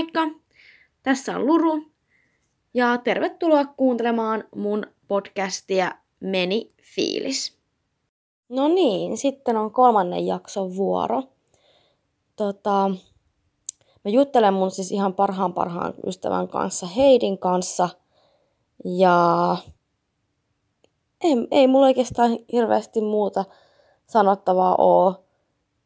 Moikka! Tässä on Luru ja tervetuloa kuuntelemaan mun podcastia Meni fiilis. No niin, sitten on kolmannen jakson vuoro. Tota, mä juttelen mun siis ihan parhaan parhaan ystävän kanssa, Heidin kanssa. Ja ei, ei mulla oikeastaan hirveästi muuta sanottavaa oo,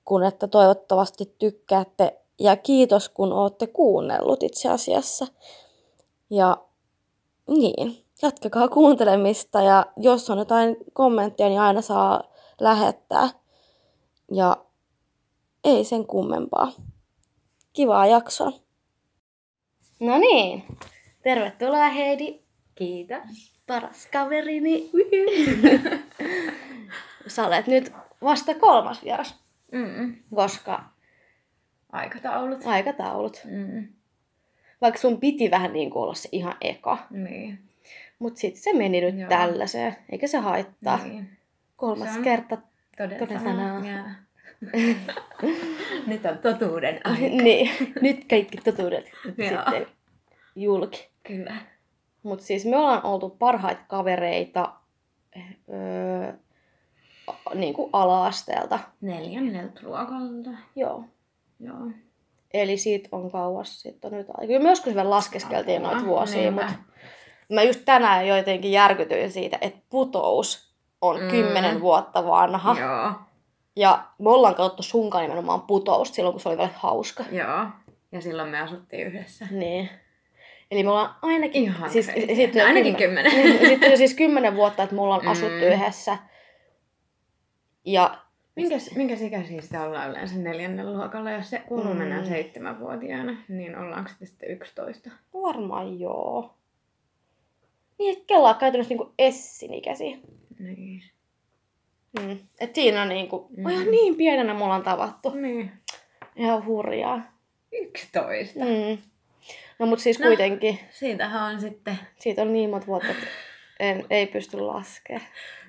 kuin että toivottavasti tykkäätte ja kiitos kun olette kuunnellut itse asiassa. Ja niin, jatkakaa kuuntelemista ja jos on jotain kommentteja, niin aina saa lähettää. Ja ei sen kummempaa. Kivaa jaksoa. No niin, tervetuloa Heidi. Kiitos. Paras kaverini. Sä olet nyt vasta kolmas vieras, Mm. koska Aikataulut. aikataulut. Mm. Vaikka sun piti vähän niin kuin olla se ihan eka. Niin. Mutta sitten se meni nyt Joo. tällaiseen, eikä se haittaa. niin. Kolmas Se kerta. Toden Toden sanaa. sanaa. Ja... Nyt on totuuden aika. niin, nyt kaikki totuudet sitten julki. Kyllä. Mutta siis me ollaan oltu parhaita kavereita öö, niin kuin ala-asteelta. Neljänneltä luokalta. Joo. Joo. Eli siitä on kauas sitten nyt aika. Kyllä joskus vielä laskeskeltiin Apua, noita vuosia, niinpä. mutta mä just tänään jotenkin järkytyin siitä, että putous on Mm. kymmenen vuotta vanha. Joo. Ja me ollaan katsottu sunkaan nimenomaan putousta silloin, kun se oli vielä hauska. Joo. Ja silloin me asuttiin yhdessä. Niin. Eli me ollaan ainakin... Ihan siis, crazy. sitten No, ainakin kymmen- kymmenen. Niin, sitten siis kymmenen vuotta, että me ollaan Mm. asuttu yhdessä. Ja Minkäs, minkäs ikäisiä sitä ollaan yleensä neljännen luokalla? Jos se kuuluu Mm. mennään seitsemänvuotiaana, niin ollaanko sitten sitten 11? varmaan joo. Niin, että kello on käytännössä niinku Essin ikäisiä. Niin. Mm. Et siinä on niinku, Mm. ihan niin pienenä me ollaan tavattu. Niin. Ihan hurjaa. 11. Mm. No mut siis No. kuitenkin, Siitähän on sitten, siitä on niin monta vuotta, että en, ei pysty laskemaan.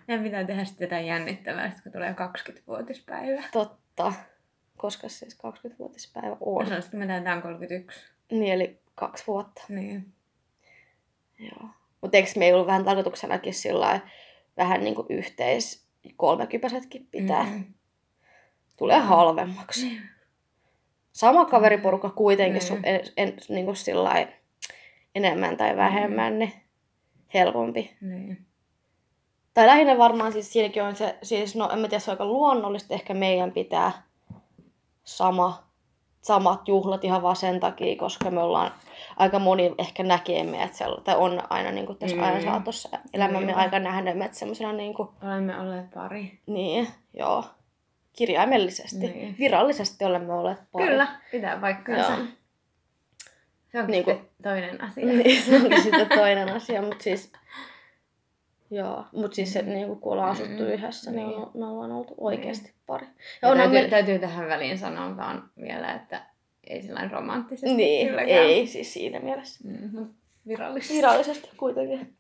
Ja pitää tehdä sitten jotain jännittävää, kun tulee 20-vuotispäivä. Totta. Koska siis 20-vuotispäivä on. No se on sitten me täytetään 31. Niin, eli kaksi vuotta. Niin. Joo. Mutta eikö me ei ollut vähän tarkoituksenakin sillä vähän niin kuin yhteis kolmekypäisetkin pitää? Mm. Mm. Tulee halvemmaksi. Niin. Sama kaveriporukka kuitenkin Mm. sun, en, en, niin kuin enemmän tai vähemmän, niin helpompi. Niin. Tai lähinnä varmaan siis siinäkin on se, siis no en mä tiedä, se on aika luonnollista, ehkä meidän pitää sama, samat juhlat ihan vaan sen takia, koska me ollaan aika moni ehkä näkee meidät sella, tai on aina niin kuin tässä Mm. mm. ajan saatossa elämämme Niin. aika nähneet meidät semmoisena niin kuin, Olemme olleet pari. niin, joo, kirjaimellisesti. Niin. Virallisesti olemme olleet pari. Kyllä, pitää paikkaansa. Joo. Se on Niinku- sitten toinen asia. Niin, se onkin sitten toinen asia, mutta siis... Joo, mutta siis se, niin kun ollaan asuttu Mm. yhdessä, niin Niin. on, me ollaan oltu oikeasti pari. Ja Ja täytyy, me... täytyy tähän väliin sanoa vaan vielä, että ei sellainen romanttisesti Niin, kylläkään. ei siis siinä mielessä. Mm, no, virallisesti. Virallisesti kuitenkin.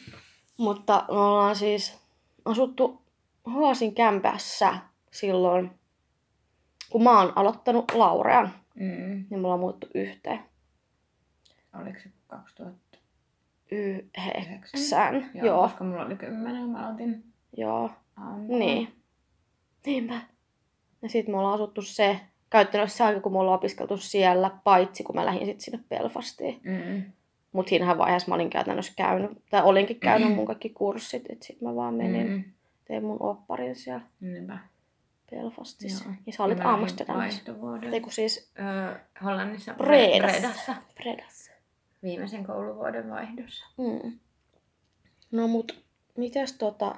Mutta me ollaan siis asuttu Haasin kämpässä silloin, kun mä oon aloittanut Laurean, Mm. niin me ollaan muuttu yhteen. Oliko se 2009? Yhdeksän. Joo, Joo, koska mulla oli kymmenen, kun mä aloitin joo. aamulla. Niin. Niinpä. Ja sitten me ollaan asuttu se, käytännössä se aika, kun me ollaan opiskeltu siellä, paitsi kun mä lähdin sitten sinne Belfastiin. Mm. Mutta siinähän vaiheessa mä olin käytännössä käynyt, tai olinkin käynyt mun kaikki kurssit, että sitten mä vaan menin, Mm. tein mun opparin siellä Niinpä. Belfastissa. Joo. Ja sä olit Amsterdamissa. vaihtovuoden. Ei kun siis Öö, Hollannissa. Bredassa. Predassa. Viimeisen kouluvuoden vaihdossa. Mm. No mut, mites tota,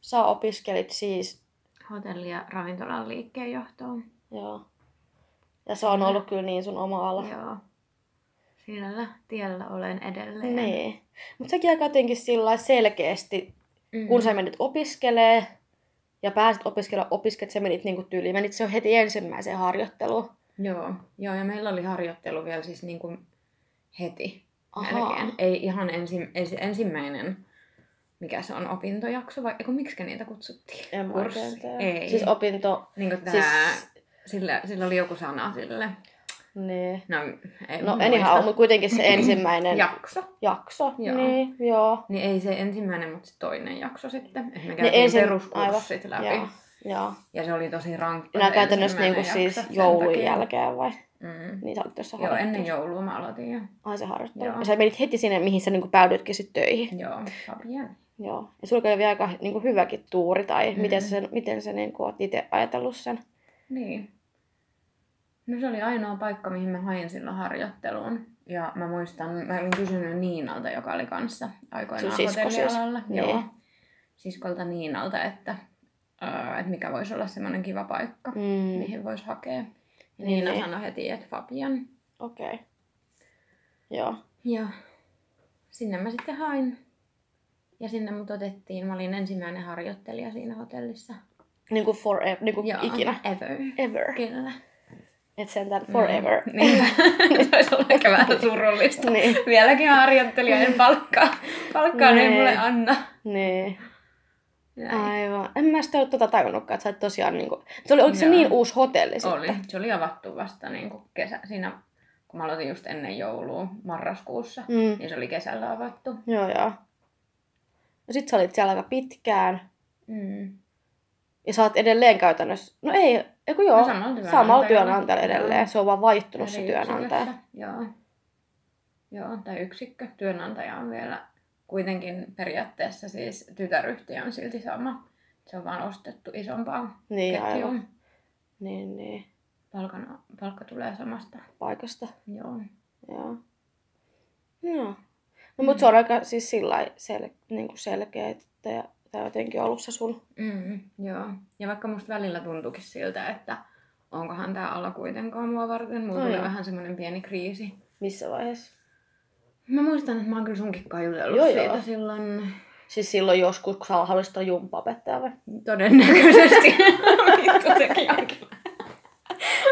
sä opiskelit siis, Hotelli- ja ravintolan liikkeenjohtoon. joo. Ja se on ollut kyllä niin sun oma ala. Joo. Siellä tiellä olen edelleen. Niin. Mutta sekin aika jotenkin sillä selkeästi, Mm. kun sä menit opiskelee ja pääsit opiskella, opiskelet, sä menit niinku tyyliin, menit se jo heti ensimmäiseen harjoitteluun. Joo. Joo, ja meillä oli harjoittelu vielä siis niin kuin heti Ahaa. melkein. Ei ihan ensi, ensi, ensimmäinen, mikä se on, opintojakso, vai eikö miksi niitä kutsuttiin? En tiedä. Ei. Siis opinto, niin kuin siis, tää, sillä, sillä oli joku sana sille. Niin. No, ei No anyhow, mutta kuitenkin se ensimmäinen Jakso. jakso. Joo. Niin, joo. Niin ei se ensimmäinen, mutta se toinen jakso sitten. Me käytiin ensin- peruskurssit läpi. Joo. joo. Ja se oli tosi rankka. Nämä käytännössä niinku siis joulun jälkeen vai? Mm. Niin sä olit tuossa Joo, ennen joulua mä aloitin jo. Ai se harjoittelu. Joo. Ja sä menit heti sinne, mihin sä niinku päädyitkin sit töihin. Joo, Fabian. Joo. Ja sulla kävi aika niinku hyväkin tuuri, tai Mm. miten sä, miten sä niinku oot itse ajatellut sen? Niin. No se oli ainoa paikka, mihin mä hain silloin harjoitteluun. Ja mä muistan, mä olin kysynyt Niinalta, joka oli kanssa aikoinaan Sun sisko siis? Niin. Joo. Siskolta Niinalta, että, uh, että mikä voisi olla semmoinen kiva paikka, Mm. mihin voisi hakea. Ja Niina Niin. sanoi heti, että Fabian. Okei. Okay. Joo. Ja sinne mä sitten hain. Ja sinne mut otettiin. Mä olin ensimmäinen harjoittelija siinä hotellissa. Niinku forever, niinku Joo, ikinä. Ever. Ever. Kyllä. Et sentään forever. Mm. Niin. se olisi ollut ehkä vähän surullista. niin. Vieläkin harjoittelijoiden palkkaa. Palkkaa ei Nee. mulle anna. Niin. Näin. Aivan. En mä sitä ole tota tajunnutkaan, että sä et tosiaan niinku... Se oli, oliko se Joo. niin uusi hotelli sitten? Oli. Se oli avattu vasta niin kuin kesä, siinä, kun mä aloitin just ennen joulua marraskuussa. Mm. Niin se oli kesällä avattu. Joo, joo. No sit sä olit siellä aika pitkään. Mm. Ja sä oot edelleen käytännössä... No ei, eiku joo. No samalla työnantajalla. Työnantajalla edelleen. Joo. Se on vaan vaihtunut Eri se työnantaja. Joo. Joo, tai yksikkö. Työnantaja on vielä kuitenkin periaatteessa siis tytäryhtiö on silti sama. Se on vaan ostettu isompaan Niin, aivan. ketjuun. Niin, niin. Palkan, palkka tulee samasta. Paikasta. Joo. Joo. Joo. No mut se on aika siis sillä sel, niinku selkeä, että tämä jotenkin ollut se sun... Mm, joo. Ja vaikka musta välillä tuntuukin siltä, että onkohan tämä alla kuitenkaan mua varten. Mulla No tuli vähän semmoinen pieni kriisi. Missä vaiheessa? Mä muistan, että mä oon kyllä sunkin jutellut Joo, siitä joo. silloin Siis silloin joskus, kun sä haluaisit olla jumppaopettaja vai? todennäköisesti. Vittu sekin on kyllä.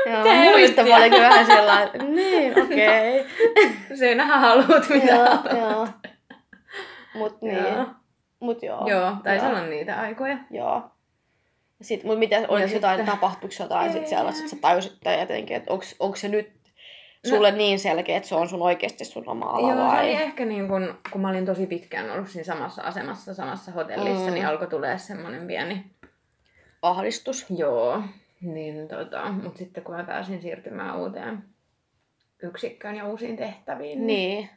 Joo, Tää mä olin vähän sellainen, että niin, okei. Sinähän haluat mitä Joo, haluat. joo. Mut niin. Joo. Mut joo. Joo, tai Joo. sanon niitä aikoja. Joo. Sitten, mut mitä, oliko jotain, tapahtuiko jotain sit siellä, että sä tajusit tai jotenkin, että onko se nyt sulle niin selkeä, että se on sun oikeasti sun oma ala Joo, se vai? oli ehkä niin kun, kun mä olin tosi pitkään ollut siinä samassa asemassa, samassa hotellissa, Mm. niin alkoi tulee semmoinen pieni Ahdistus. Joo, niin tota, mutta sitten kun mä pääsin siirtymään uuteen yksikköön ja uusiin tehtäviin, niin Niin.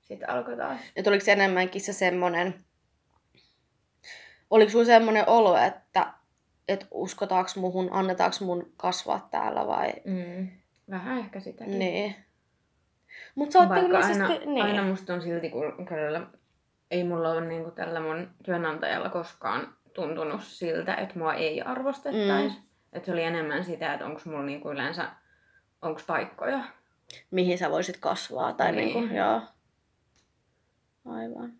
sitten alkoi taas. Että oliko se enemmänkin se semmonen, oliko sulla semmonen olo, että, että uskotaanko muhun, annetaanko mun kasvaa täällä vai? Mm. Vähän ehkä sitäkin. Niin. Mutta sä oot Vaikka ilmeisesti... aina, niin. aina musta on silti, kun kyllä ei mulla ole niinku tällä mun työnantajalla koskaan tuntunut siltä, että mua ei arvostettaisi. Mm. Että se oli enemmän sitä, että onko mulla niinku yleensä, onko paikkoja. Mihin sä voisit kasvaa tai Niin. niin. niinku, joo. Aivan.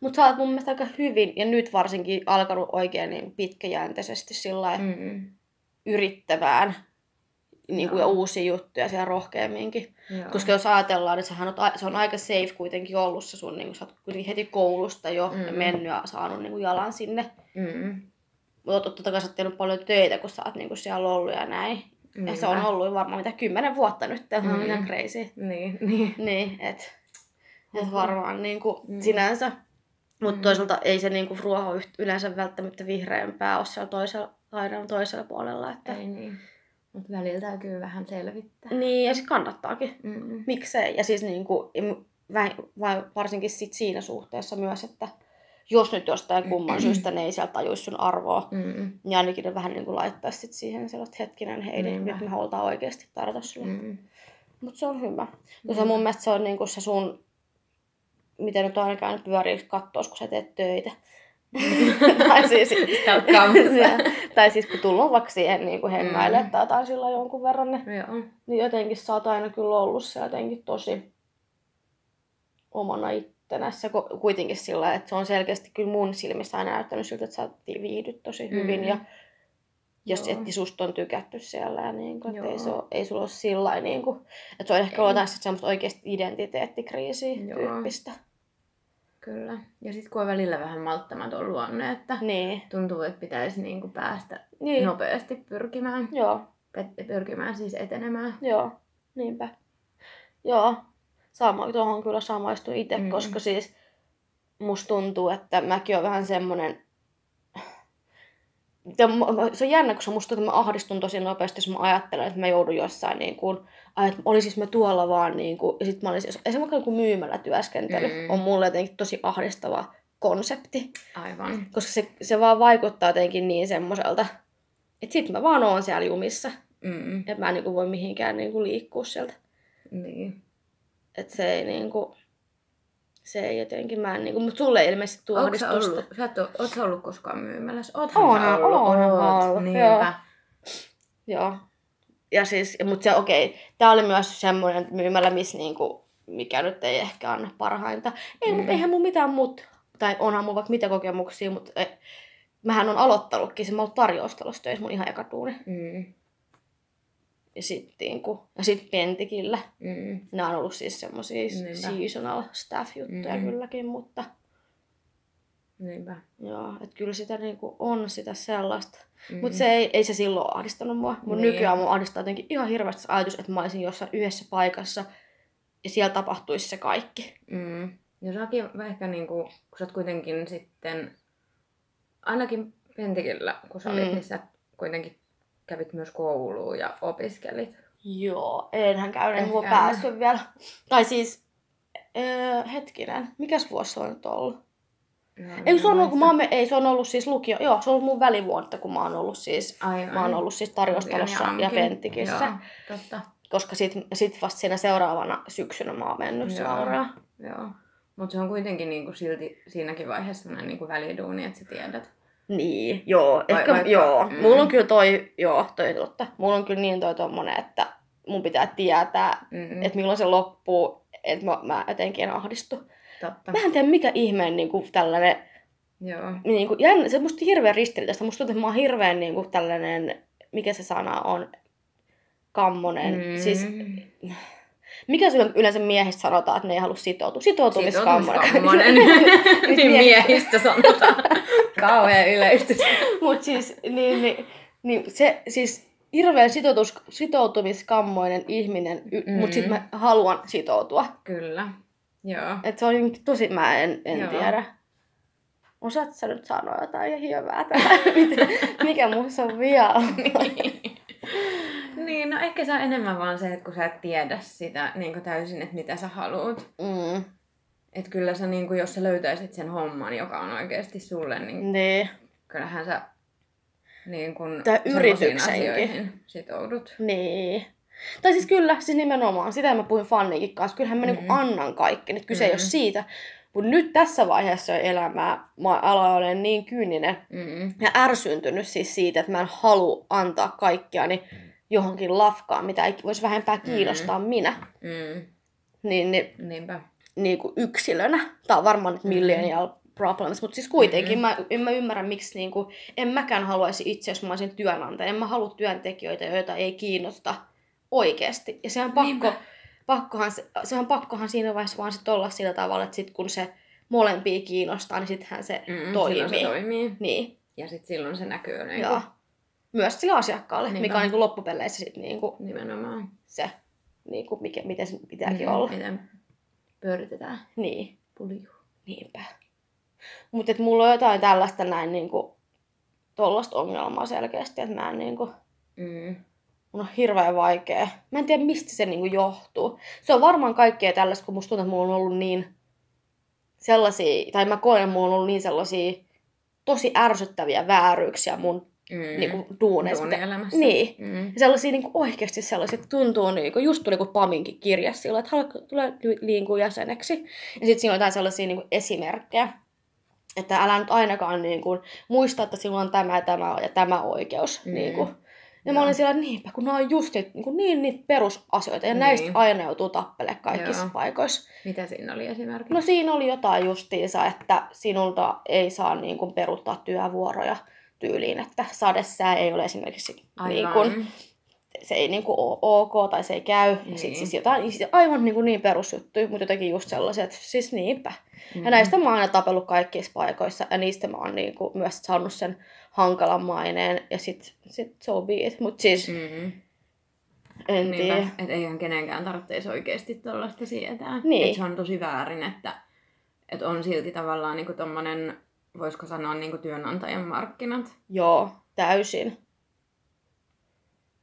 Mutta sä oot mun mielestä aika hyvin, ja nyt varsinkin alkanut oikein niin pitkäjänteisesti sillä mm. Mm. Niin kuin, ja uusia juttuja siellä rohkeamminkin. Joo. Koska jos ajatellaan, että a- se on aika safe kuitenkin ollut se sun, niin kuin, sä oot kuitenkin heti koulusta jo Mm. mm. mennyt ja saanut niin kuin, jalan sinne. Mm. Mutta totta kai sä oot tehnyt paljon töitä, kun sä oot niin kuin, siellä ollut ja näin. Ja se on ollut varmaan mitä kymmenen vuotta nyt, tämä on Mm. ihan crazy. Niin, niin. Niin, et, et varmaan niin kuin, Mm. sinänsä. Mutta Mm. toisaalta ei se niin kuin, ruoho yleensä välttämättä vihreämpää ole siellä toisella, taidan toisella puolella. Että... Ei niin. Mutta välillä täytyy vähän selvittää. Niin, ja se kannattaakin. Mm. Miksei? Ja siis niin kuin, vai varsinkin sit siinä suhteessa myös, että jos nyt jostain kumman syystä ne ei sieltä tajuisi sun arvoa, Mm. niin ainakin ne vähän niin kuin laittaisi sit siihen sellaista hetkinen, hei, niin nyt me halutaan oikeasti tarjota sulle. Mm. Mm. Mutta se on hyvä. Ja se mun mielestä se on niinku se sun, miten nyt aina käynyt pyörii kattoos, kun sä teet töitä. tai, siis, tai siis kun tullut vaikka siihen niin kuin hemmäille Mm. tai sillä jonkun verran, niin, Joo. niin jotenkin sä oot aina kyllä ollut se jotenkin tosi omana ittenässä. Kuitenkin sillä, että se on selkeästi kyllä mun silmissä aina näyttänyt siltä, että sä viihdyt tosi hyvin. Mm. Ja jos Joo. etti susta on tykätty siellä, ja niin kuin, että ei, se ole, ei sulla ole sillä niin kuin, että se on ehkä ollut semmoista oikeasti identiteettikriisiä Joo. tyyppistä. Kyllä. Ja sitten kun on välillä vähän malttamaton luonne, että Niin. tuntuu, että pitäisi niinku päästä niin. nopeasti pyrkimään, Joo, pyrkimään siis etenemään. joo, niinpä. Joo. Sama, tuohon kyllä samaistun itse, Mm. koska siis musta tuntuu, että mäkin on vähän semmonen... Se on jännä, koska musta tuntuu, että mä ahdistun tosi nopeasti, jos mä ajattelen, että mä joudun jossain niin kuin, että olisis mä tuolla vaan niin kuin, ja sit mä olisin, esimerkiksi joku myymällä työskentely Mm. on mulle jotenkin tosi ahdistava konsepti, Aivan. koska se, se vaan vaikuttaa jotenkin niin semmoiselta, että sit mä vaan oon siellä jumissa, Mm. että mä en niin kuin voi mihinkään niin kuin liikkua sieltä. Niin. Että se ei niinku, se ei jotenkin, mä en niinku, mutta sulle ei ilmeisesti tuo Onko sä ollut, sä et ole, oot ollut koskaan myymälässä? Oothan Oonhan, sä ollut, oonhan oot. ollut, Niinpä. Joo. Ja siis, mutta se okei, okay. tää oli myös semmoinen myymällä, missä niinku, mikä nyt ei ehkä anna parhainta. Ei, mm. Mm. eihän mun mitään muut, tai onhan mun vaikka mitä kokemuksia, mutta eh, mähän on aloittanutkin, se mä oon tarjoustalossa mun ihan eka duuni. Mm. Ja sitten niinku, ja sit Pentikillä. Mm. Nämä on ollut siis semmosia Niinpä. seasonal staff-juttuja Mm. kylläkin, mutta Niinpä. Joo, että kyllä sitä niinku on sitä sellaista. Mm. Mutta se ei, ei se silloin ahdistanut mua. Mun Niin. nykyään mua ahdistaa jotenkin ihan hirveästi se ajatus, että mä olisin jossain yhdessä paikassa ja siellä tapahtuisi se kaikki. Mm. Ja säkin ehkä niinku, kun sä oot kuitenkin sitten, ainakin Pentikillä, kun sä olit, Mm. niin sä kuitenkin kävit myös kouluun ja opiskelit. Joo, enhän käynyt, en päässyt vielä. Tai siis, öö, hetkinen, mikäs vuosi se on nyt ollut? No, Ei se on ollut, kun mä oon, ei se on ollut siis lukio, joo, se on ollut mun välivuotta, kun mä oon ollut siis, Aivan. mä oon ollut siis tarjostalossa Lukion ja amkin. Penttikissä. Joo, totta. Koska sit, sit vasta siinä seuraavana syksynä mä oon mennyt Joo. Lauraan. Joo. Mutta se on kuitenkin niinku silti siinäkin vaiheessa sellainen niinku väliduuni, että sä tiedät. Niin, joo. Vai- Ehkä, vaikka- joo. mm. Mulla on kyllä toi, joo, toi totta. Mulla on kyllä niin toi tommonen, että mun pitää tietää, Mm. että milloin se loppuu, että mä, mä jotenkin en ahdistu. Totta. Mä en tiedä mikä ihmeen niin kuin tällainen, Joo. niin kuin, jännä, se musta hirveän ristiriitaista. Musta tuntuu, että mä oon hirveän niin kuin tällainen, mikä se sana on, kammonen. Mm. Siis, mikä yleensä miehistä sanotaan, että ne ei halua sitoutua? Sitoutumiskammonen. Sitoutumiskammonen. niin miehistä sanotaan. Kauhean yleistys. Mutta siis, niin, niin, niin, se siis hirveän sitoutus, sitoutumiskammoinen ihminen, y- Mm. mutta sitten mä haluan sitoutua. Kyllä. Joo. Et se on tosi, mä en, en Joo. tiedä. Osaat sä nyt sanoa jotain hyvää tähän? Mikä muussa on vielä? niin, no ehkä se on enemmän vaan se, että kun sä et tiedä sitä niin täysin, että mitä sä haluat. Mm, Että kyllä sä, niin kuin, jos sä löytäisit sen homman, joka on oikeasti sulle, niin niin, kyllähän sä niin kuin, semmoisiin yrityksenkin. asioihin sitoudut. niin. Tai siis kyllä, siis nimenomaan, sitä mä puhuin Fannikin kanssa. Kyllähän mä mm. Mm. niinku annan kaikki, nyt kyse mm. ei ole siitä. Mutta nyt tässä vaiheessa elämää mä alan olen niin kyyninen, Mm. ja ärsyntynyt siis siitä, että mä en halua antaa kaikkiani johonkin lafkaan, mitä ei voisi vähempää kiinnostaa mm. minä. Mm. Niin, niin, Niinpä. niin kuin yksilönä. Tämä on varmaan nyt Mm. millennial problems, mutta siis kuitenkin Mm. mä, en mä ymmärrä, miksi niin kuin, en mäkään haluaisi itse, jos mä olisin työnantaja. En mä halua työntekijöitä, joita ei kiinnosta oikeasti. Ja sehän, pakko, Niinpä. pakkohan, se- sehän pakkohan siinä vaiheessa vaan sit olla sillä tavalla, että sit kun se molempia kiinnostaa, niin sittenhän se Mm. Silloin toimii. se toimii. Niin. Ja sitten silloin se näkyy niin Joo. Myös sille asiakkaalle, Niinpä. mikä on niin loppupeleissä sit niinku nimenomaan. se, niinku, mikä, miten se pitääkin Mm, olla. Miten pyöritetään Niin, pulju. niinpä. Mutta mulla on jotain tällaista näin niinku, tollasta ongelmaa selkeästi, että mä en niinku, Mm. mun on hirveän vaikea. Mä en tiedä, mistä se niinku johtuu. Se on varmaan kaikkea tällaista, kun musta tuntuu, että mulla on ollut niin sellaisia, tai mä koen, että mulla on ollut niin sellaisia tosi ärsyttäviä vääryyksiä mun Mm. niinku, duuneissa. Duunielämässä. Niin. Mm. Ja sellaisia niin oikeasti sellaisia, että tuntuu niin kuin, just tuli kuin Paminkin kirja sillä, että haluatko tulla liinkua jäseneksi. Ja sitten siinä on jotain sellaisia niin kuin esimerkkejä, että älä nyt ainakaan niin kuin, muista, että sinulla on tämä ja tämä ja tämä oikeus. Mm. Niin kuin. Ja mä olin siellä, että niinpä, kun nämä on just niitä, niin, kuin, niin niitä perusasioita. Ja Niin. näistä aina joutuu tappelemaan kaikissa Joo. paikoissa. Mitä siinä oli esimerkiksi? No siinä oli jotain justiinsa, että sinulta ei saa niin kuin, peruuttaa työvuoroja tyyliin, että sadesää ei ole esimerkiksi niin kuin, se ei niinku ole ok tai se ei käy. Niin. Niin. Sitten siis jotain siis aivan niinku niin perusjuttuja, mutta jotenkin just sellaiset, että siis niinpä. Mm. Ja näistä mä oon aina tapellut kaikissa paikoissa ja niistä mä oon niinku myös saanut sen hankalan maineen ja sit, sit so be it. Mut siis, mm. Mm. En Niinpä, tiedä. että eihän kenenkään tarvitsisi oikeasti tuollaista sietää. Niin. Et se on tosi väärin, että, että on silti tavallaan niinku tommonen, voisiko sanoa niinku työnantajan markkinat. Joo, täysin.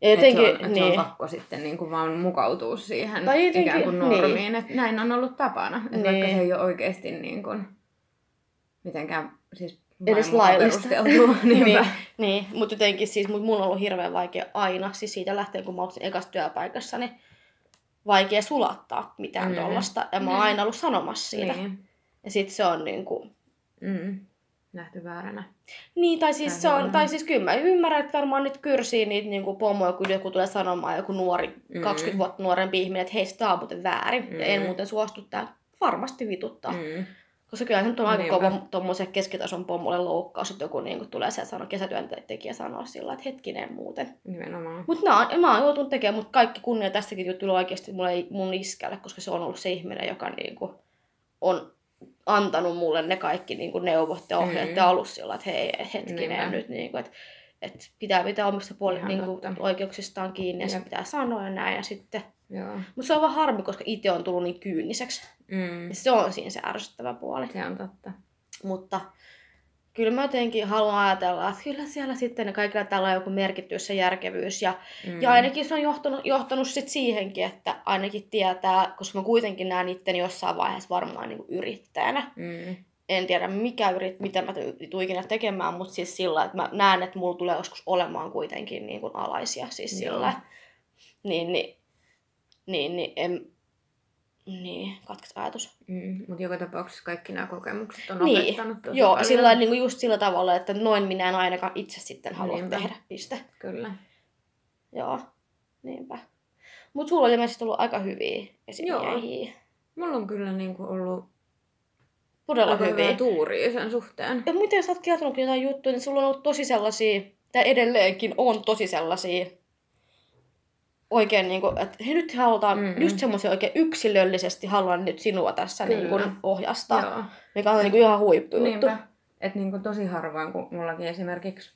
Ja Että se, jotenkin, on, et se niin. on pakko sitten niinku vaan mukautua siihen Tai jotenkin, ikään kuin niin. normiin, että näin on ollut tapana. Että Niin. vaikka se ei ole oikeasti niin kuin, mitenkään siis Edes laillista. niin, Niinpä. niin, mutta jotenkin siis mut mulla on ollut hirveän vaikea aina, siis siitä lähtien kun mä olin ekassa työpaikassa, niin vaikea sulattaa mitään Mm. mm. tollasta. Ja mä oon Niin. aina ollut sanomassa siitä. Niin. Niin. Ja sit se on niinku... Mm. Nähty vääränä. Niin, tai siis, se on, tai siis kyllä mä ymmärrän, että varmaan nyt kyrsii niitä niinku pomoja, kun joku tulee sanomaan, joku nuori, Mm. 20 vuotta nuorempi ihminen, että hei, tää on muuten väärin. Mm. Ja en muuten suostu tähän. Varmasti vituttaa. Mm. Mm. Koska kyllä se nyt on aika Niinpä. kova tuommoisen keskitason pomolle loukkaus, että joku niinku tulee sieltä sanoa, kesätyöntekijä sanoo sillä että hetkinen muuten. Nimenomaan. Mutta mä, oon- joutunut tekemään, mutta kaikki kunnia tästäkin juttuilla oikeasti mulle ei, mun iskälle, koska se on ollut se ihminen, joka niinku on antanut mulle ne kaikki niinku neuvot ja ohjeet Mm. ja ollut sillä, että hei hetkinen Niinpä. nyt, niinku, että et pitää pitää omista puoli, Ihan niinku, totta. oikeuksistaan kiinni ja se pitää sanoa ja näin. Ja sitten, mutta se on vaan harmi, koska itse on tullut niin kyyniseksi. Mm. Ja se on siinä se ärsyttävä puoli. Se on totta. Mutta kyllä mä jotenkin haluan ajatella, että kyllä siellä sitten kaikilla tällä on joku merkitys ja järkevyys. Ja, Mm. ja ainakin se on johtanut, johtanut sit siihenkin, että ainakin tietää, koska mä kuitenkin näen itteni jossain vaiheessa varmaan niin yrittäjänä. Mm. En tiedä mikä yrit, mitä mä tuun ikinä tekemään, mutta siis sillä, että mä näen, että mulla tulee joskus olemaan kuitenkin niin kuin alaisia. Siis Joo. sillä, niin, niin, niin, niin, en, niin, katkes ajatus. Mm. Mutta joka tapauksessa kaikki nämä kokemukset on Niin, opettanut tosi Joo, paljon. sillä niin kuin just sillä tavalla, että noin minä en ainakaan itse sitten halua Niinpä. tehdä. Piste. Kyllä. Joo, niinpä. Mutta sulla oli ilmeisesti ollut aika hyviä esimiehiä. Mulla on kyllä niinku ollut Todella aika hyviä. tuuria sen suhteen. Ja miten sä oot kertonut jotain juttuja, niin sulla on ollut tosi sellaisia, tai edelleenkin on tosi sellaisia, oikein niinku, että he nyt halutaan, Mm. mm-hmm. just semmoisia oikein yksilöllisesti haluan nyt sinua tässä Kyllä. niinku ohjastaa. Joo. Mikä on niinku ihan huippujuttu. Niinpä. Että niinku tosi harvoin, kun mullakin esimerkiksi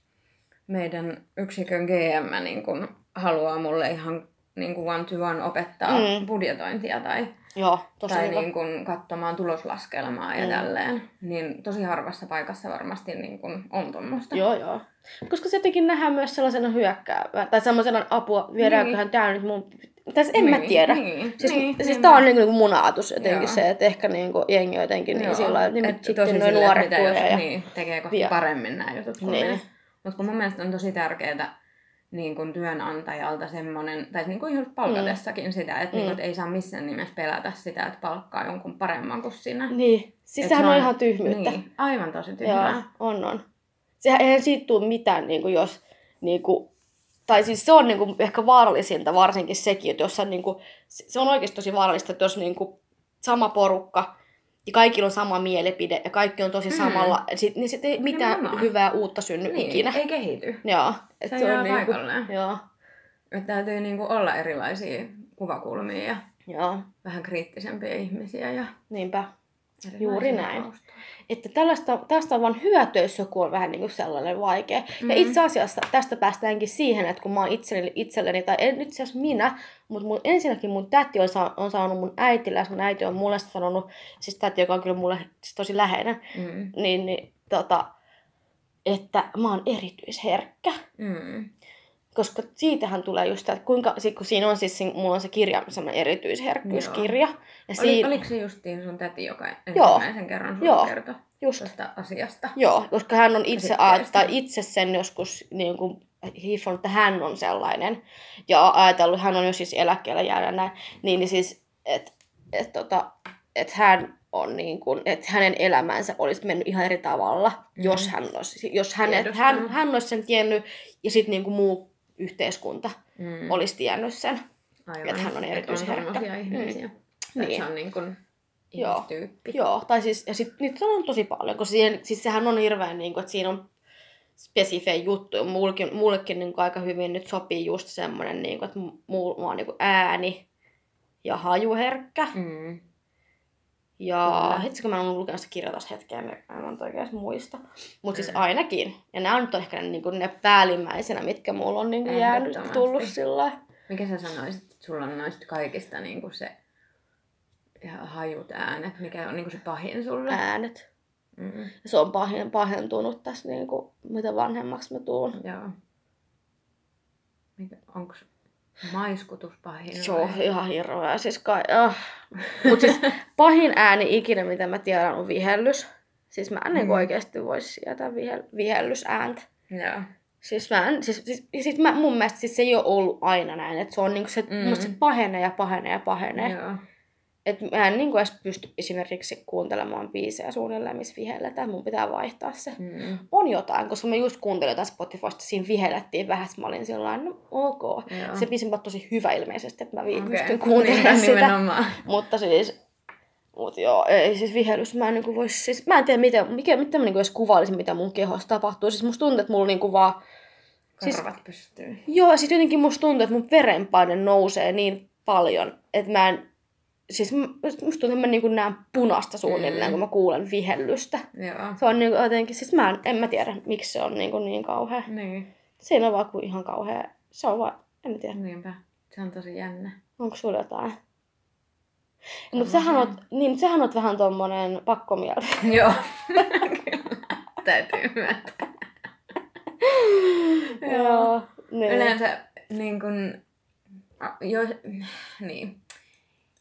meidän yksikön GM niin kun haluaa mulle ihan niin kuin one to one opettaa Mm. budjetointia tai, Joo, tosi tai hyvä. niin kuin katsomaan tuloslaskelmaa ja Mm. tälleen. Niin tosi harvassa paikassa varmasti niin kuin on tuommoista. Joo, joo. Koska se jotenkin nähdään myös sellaisena hyökkäävää, tai semmoisena apua, viedäänköhän niin. tää nyt mun... Siis en niin, mä tiedä. Niin, Siis, niin, siis niin. tää on niinku mun ajatus jotenkin Joo. se, että ehkä niinku jengi jotenkin niin Joo, sillä lailla, että et sitten noin nuoret jos, ja... niin, tekee kohta vie. paremmin nämä jutut kuin Niin. niin. Mutta mun mielestä on tosi tärkeää niin kuin työnantajalta semmoinen, tai niin kuin ihan palkatessakin mm. sitä, että, Mm. niin, että ei saa missään nimessä pelätä sitä, että palkkaa jonkun paremman kuin sinä. Niin, siis Et sehän se on ihan tyhmyyttä. Niin, aivan tosi Joo, tyhmää. on, on. Sehän eihän siitä tule mitään, niin kuin jos, niin kuin, tai siis se on niin kuin, ehkä vaarallisinta varsinkin sekin, että jos sä, niin kuin, se on oikeasti tosi vaarallista, että jos niin kuin, sama porukka ja kaikilla on sama mielipide ja kaikki on tosi Mm. samalla, sit, niin sitten ei mitään Nimenomaan. hyvää uutta synny Niin, ikinä. ei kehity. Joo, et Se se, on niin paikalleen. joo, Että täytyy niin kuin olla erilaisia kuvakulmia ja joo, vähän kriittisempiä ihmisiä ja niinpä. Juuri näin. taustoja. Että tällaista, tästä on vaan hyötyä, jos joku on vähän niin kuin sellainen vaikea. Mm. Ja itse asiassa tästä päästäänkin siihen, että kun mä oon itselleni, itselleni tai en nyt asiassa minä, mutta mun, ensinnäkin mun täti on, saa, on saanut mun äitille, ja mun äiti on mulle sanonut, siis täti, joka on kyllä mulle siis tosi läheinen, Mm. niin, niin tota, että mä oon erityisherkkä. Mm. Koska siitähän tulee just, että kuinka, kun siinä on siis, mulla on se kirja, semmoinen erityisherkkyyskirja. Ja Oli, siinä, Oliko se justiin sun täti, joka ensimmäisen kerran sulle Joo. kertoi just, tästä asiasta? Joo, koska hän on itse, tai itse sen joskus niin kuin, hiffannut, että hän on sellainen. Ja ajatellut, hän on jo siis eläkkeellä jäänyt näin. Niin, niin siis, että et, tota, et hän on niin kuin, että hänen elämänsä olisi mennyt ihan eri tavalla, mm. jos hän olisi, jos hän, hän, hän olisi sen tiennyt ja sitten niin kuin muu yhteiskunta Mm. olisi tiennyt sen. Aivan. että hän on erityisherkkä. tommosia ihmisiä. Niin. Niin. Se on niin kuin Joo. ihmistyyppi. Joo, tai siis, ja sit, niitä on tosi paljon, koska siihen, siis sehän on hirveän, niin kuin, että siinä on spesifejä juttuja. Mullekin, mullekin niin kuin, aika hyvin nyt sopii just semmoinen, niin kuin, että mulla on niin kuin ääni ja hajuherkkä. Mm. Ja Kyllä. hetki, kun mä oon lukenut sitä kirjaa taas hetkeä, mä en monta oikein muista. Mutta siis Mm. ainakin. Ja nämä nyt on ehkä ne, niin kuin, ne päällimmäisenä, mitkä mulla on niin kuin, jäänyt tullut sillä. Mikä sä sanoisit, että sulla on noista kaikista niin kuin se hajut äänet, mikä on niin kuin se pahin sulle? Äänet. Mm. Ja se on pahin, pahentunut tässä, niin kuin, mitä vanhemmaksi mä tuun. Joo. Mikä, onks maiskutus pahin? Se on ihan hirveä. Siis kai, ah. Mut siis pahin ääni ikinä, mitä mä tiedän, on vihellys. Siis mä en mm. Mm. oikeasti voisi sietää vihel, vihellysääntä. Joo. Siis, mä en, siis, siis, siis mä, mun mielestä siis se ei ole ollut aina näin. Että se on niinku se, mm. se pahenee ja pahenee ja pahenee. Joo. Että mä en niinku edes pysty esimerkiksi kuuntelemaan biisejä suunnilleen, missä vihelletään. Mun pitää vaihtaa se. Mm. On jotain, koska mä just kuuntelin jotain Spotifysta, siinä vihellettiin vähän, mä olin sillä no ok. Joo. Se biisi on tosi hyvä ilmeisesti, että mä vi- Okei. pystyn kuuntelemaan Niinpä sitä. Nimenomaan. Mutta siis, mut joo, ei siis vihellys, mä en niinku vois, siis mä en tiedä miten, mikä, miten mä niinku edes kuvailisin, mitä mun kehossa tapahtuu. Siis musta tuntuu, että mulla niinku vaan, Siis- Karvat pystyy. joo, ja sit jotenkin musta tuntuu, että mun verenpaine nousee niin paljon, että mä en, siis musta tuntuu, että mä niinku näen punasta suunnilleen, Mm. kun mä kuulen vihellystä. Joo. Se on niinku jotenkin, siis mä en, en mä tiedä, miksi se on niinku niin kauhea. Niin. Siinä on vaan kuin ihan kauhea, se on vaan, en mä tiedä, Niinpä. Se on tosi jännä. onko sulla jotain. Mutta sähän oot, niin, sähän oot vähän tommonen pakkomieli. Joo. Kyllä. Täytyy myöntää. Joo. Niin. Yleensä niin kun, jo, niin.